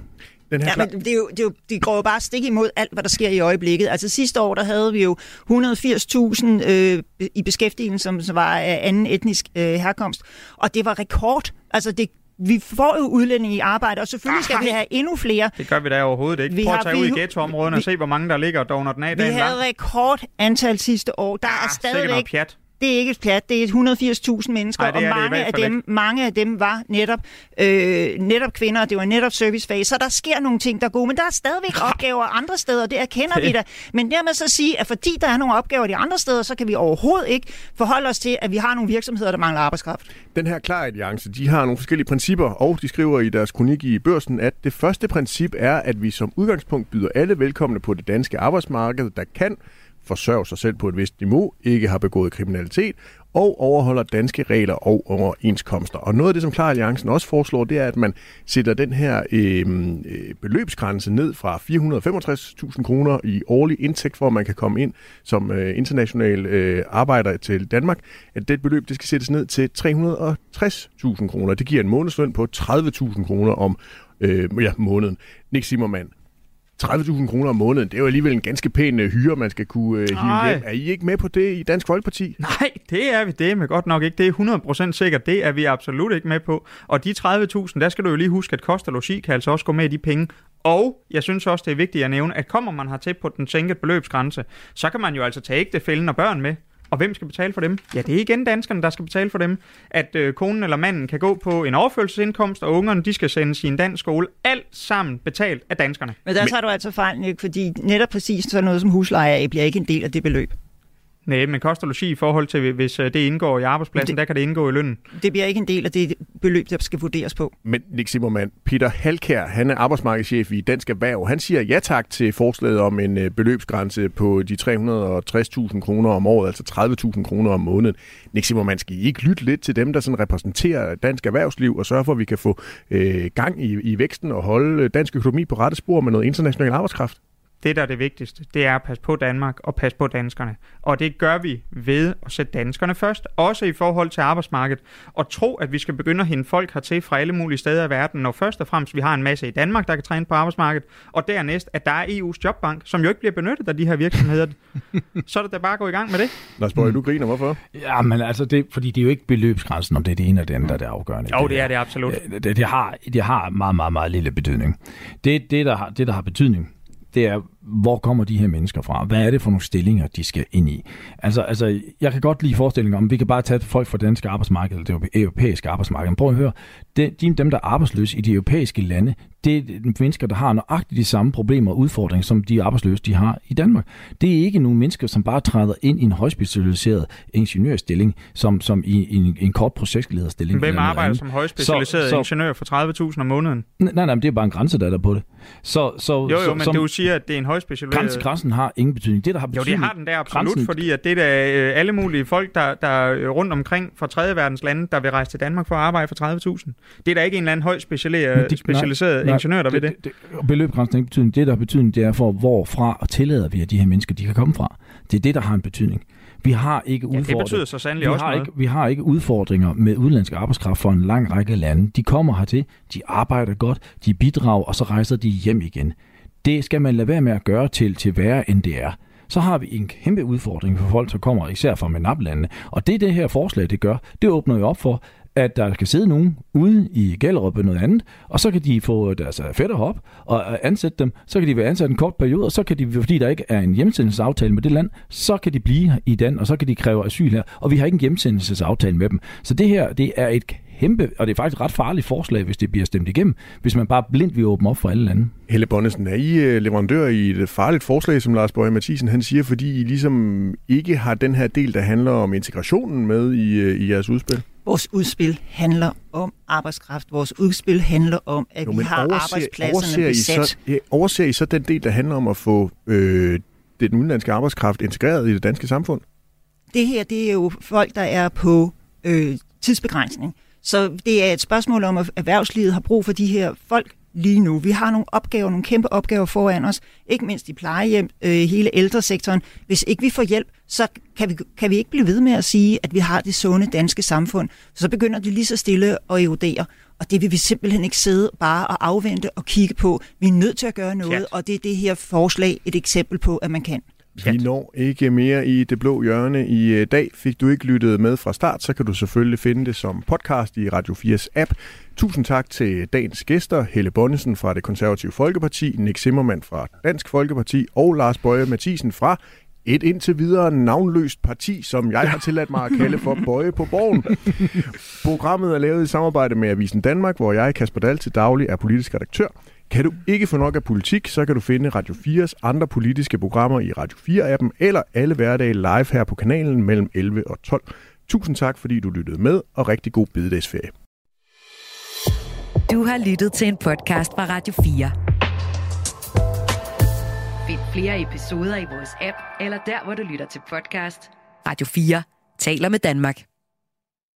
Den her Ja, klar... men det, er jo, det, er jo, det går jo bare stik imod alt, hvad der sker i øjeblikket. Altså sidste år, der havde vi jo 180.000 øh, i beskæftigelse, som, som var af anden etnisk øh, herkomst. Og det var rekord. Altså det, vi får jo udlændinge i arbejde, og selvfølgelig skal Ej. vi have endnu flere. Det gør vi da overhovedet ikke. Vi Prøv har- at tage vi- ud i ghettoområderne og vi- se, hvor mange der ligger og dogner den af Vi lang. havde rekord antal sidste år. Der er Ah, noget stadigvæk pjat. Det er ikke et plat, det er 180.000 mennesker, er og mange af, dem, mange af dem var netop, øh, netop kvinder, og det var netop servicefag. Så der sker nogle ting, der er gode, men der er stadigvæk opgaver andre steder, det erkender Det- vi da. Men dermed så sige, at fordi der er nogle opgaver de andre steder, så kan vi overhovedet ikke forholde os til, at vi har nogle virksomheder, der mangler arbejdskraft. Den her Klar Alliance, de har nogle forskellige principper, og de skriver i deres kronik i børsen, at det første princip er, at vi som udgangspunkt byder alle velkomne på det danske arbejdsmarked, der kan forsørge sig selv på et vist niveau, ikke har begået kriminalitet og overholder danske regler og overenskomster. Og noget af det, som Klar Alliancen også foreslår, det er, at man sætter den her øhm, øh, beløbsgrænse ned fra 465.000 kroner i årlig indtægt, for at man kan komme ind som øh, international øh, arbejder til Danmark, at det beløb det skal sættes ned til 360.000 kroner. Det giver en månedsløn på 30.000 kroner om øh, ja, måneden. Nick Zimmermann, 30.000 kroner om måneden, det er jo alligevel en ganske pæn øh, hyre, man skal kunne øh, hive hjem. Er I ikke med på det i Dansk Folkeparti? Nej, det er vi det med godt nok ikke. Det er 100% sikkert. Det er vi absolut ikke med på. Og de 30.000, der skal du jo lige huske, at kost og logi kan altså også gå med i de penge. Og jeg synes også, det er vigtigt at nævne, at kommer man hertil på den sænkede beløbsgrænse, så kan man jo altså tage ægtefælden og børn med. Og hvem skal betale for dem? Ja, det er igen danskerne, der skal betale for dem. At øh, konen eller manden kan gå på en overførselsindkomst, og ungerne de skal sendes i en dansk skole. Alt sammen betalt af danskerne. Men der tager du altså fejl, Nick, fordi netop præcis sådan noget som husleje bliver ikke en del af det beløb. Nej, men kost og logi i forhold til, hvis øh, det indgår i arbejdspladsen, Det- der kan det indgå i lønnen. Det bliver ikke en del af det beløb, der skal vurderes på. Men Nick Zimmermann, Peter Halkær, han er arbejdsmarkedschef i Dansk Erhverv. Han siger ja tak til forslaget om en øh, beløbsgrænse på de 360.000 kroner om året, altså 30.000 kroner om måneden. Nick Zimmermann, skal I ikke lytte lidt til dem, der sådan repræsenterer dansk erhvervsliv og sørge for, at vi kan få øh, gang i, i væksten og holde øh, dansk økonomi på rette spor med noget international arbejdskraft? Det, der er det vigtigste, det er at passe på Danmark og passe på danskerne. Og det gør vi ved at sætte danskerne først, også i forhold til arbejdsmarkedet. Og tro, at vi skal begynde at hente folk hertil fra alle mulige steder i verden, når først og fremmest vi har en masse i Danmark, der kan træne på arbejdsmarkedet. Og dernæst, at der er EU's jobbank, som jo ikke bliver benyttet af de her virksomheder. Så er det da bare at gå i gang med det. Lars Bøge, du griner, hvorfor? Ja, men altså, det, fordi det er jo ikke beløbsgrænsen, om det er det ene eller det andet, der er det afgørende. Jo, det er det absolut. Det, det, det, har, det har meget, meget, meget lille betydning. Det, det, der har, det, der har betydning, det er, hvor kommer de her mennesker fra? Hvad er det for nogle stillinger, de skal ind i? Altså, altså jeg kan godt lide forestillingen om, vi kan bare tage folk fra det danske arbejdsmarked, eller det europæiske arbejdsmarked. Men prøv at høre, det, de, dem, der er arbejdsløse i de europæiske lande, det er mennesker, der har nøjagtigt de samme problemer og udfordringer, som de arbejdsløse, de har i Danmark. Det er ikke nogle mennesker, som bare træder ind i en højspecialiseret ingeniørstilling, som, som i, i en, en kort projektlederstilling. Hvem eller arbejder andet. som højspecialiseret Så- så- ingeniør for 30.000 om måneden? Nej, nej, men det er bare en grænse, der er der på det. Så, så, Jo, jo, så, men som, du siger, at det er en højspecialiseret... grænse, grænsen har ingen betydning. Det, der har Jo, betydning, det har den der absolut, grænsen- fordi at det er øh, alle mulige folk, der, der øh, rundt omkring fra tredje verdens lande, der vil rejse til Danmark for at arbejde for 30.000. Det er da ikke en eller anden højt specialiseret, det- specialiseret nej, nej, ingeniør, der vil det. det, det beløbsgrænsen har ikke betydning. Det, der har betydning, det er for, hvorfra og tillader vi, at de her mennesker, de kan komme fra. Det er det, der har en betydning. Vi har ikke Ja, det udfordringer. betyder så vi sandelig også har, noget. ikke, vi har ikke udfordringer med udenlandsk arbejdskraft for en lang række lande. De kommer hertil, de arbejder godt, de bidrager, og så rejser de hjem igen. Det skal man lade være med at gøre til, til værre, end det er. Så har vi en kæmpe udfordring for folk, der kommer især fra MENAP-landene. Og det, det her forslag det gør, det åbner jo op for, at der kan sidde nogen ude i Gellerup eller noget andet, og så kan de få deres fætter op og øh, ansætte dem. Så kan de være ansat en kort periode, og så kan de, fordi der ikke er en hjemsendelsesaftale med det land, så kan de blive i den, og så kan de kræve asyl her. Og vi har ikke en hjemsendelsesaftale med dem. Så det her, det er et kæmpe, og det er faktisk et ret farligt forslag, hvis det bliver stemt igennem, hvis man bare blindt vil åbne op for alle lande. Helle Bonnesen, er I øh, leverandør i et farligt forslag, som Lars Bøge Mathisen han siger, fordi I ligesom ikke har den her del, der handler om integrationen med i, øh, i jeres udspil? Vores udspil handler om arbejdskraft. Vores udspil handler om, at jo, vi har overser, arbejdspladserne overser besat. I så, ja, overser I så den del, der handler om at få øh, den udenlandske arbejdskraft integreret i det danske samfund? Det her, det er jo folk, der er på øh, tidsbegrænsning. Så det er et spørgsmål om, at erhvervslivet har brug for de her folk lige nu. Vi har nogle opgaver, nogle kæmpe opgaver foran os, ikke mindst i plejehjem, øh, hele ældresektoren. Hvis ikke vi får hjælp, så kan vi, kan vi ikke blive ved med at sige, at vi har det sunde danske samfund. Så begynder det lige så stille at erodere. Og det vil vi simpelthen ikke sidde bare og afvente og kigge på. Vi er nødt til at gøre noget, ja. og det er det her forslag et eksempel på, at man kan. Vi når ikke mere i det blå hjørne i øh, dag. Fik du ikke lyttet med fra start, så kan du selvfølgelig finde det som podcast i Radio 4's app. Tusind tak til dagens gæster, Helle Bonnesen fra det konservative Folkeparti, Nick Zimmermann fra Dansk Folkeparti og Lars Bøje Mathisen fra et indtil videre navnløst parti, som jeg har tilladt mig at kalde for Bøje på Borgen. Programmet er lavet i samarbejde med Avisen Danmark, hvor jeg, Kasper Dahl, til daglig er politisk redaktør. Kan du ikke få nok af politik, så kan du finde Radio 4's andre politiske programmer i Radio 4-appen eller alle hverdage live her på kanalen mellem 11 og 12. Tusind tak, fordi du lyttede med, og rigtig god bededagsferie. Du har lyttet til en podcast fra Radio 4. Find flere episoder i vores app, eller der, hvor du lytter til podcast. Radio 4 taler med Danmark.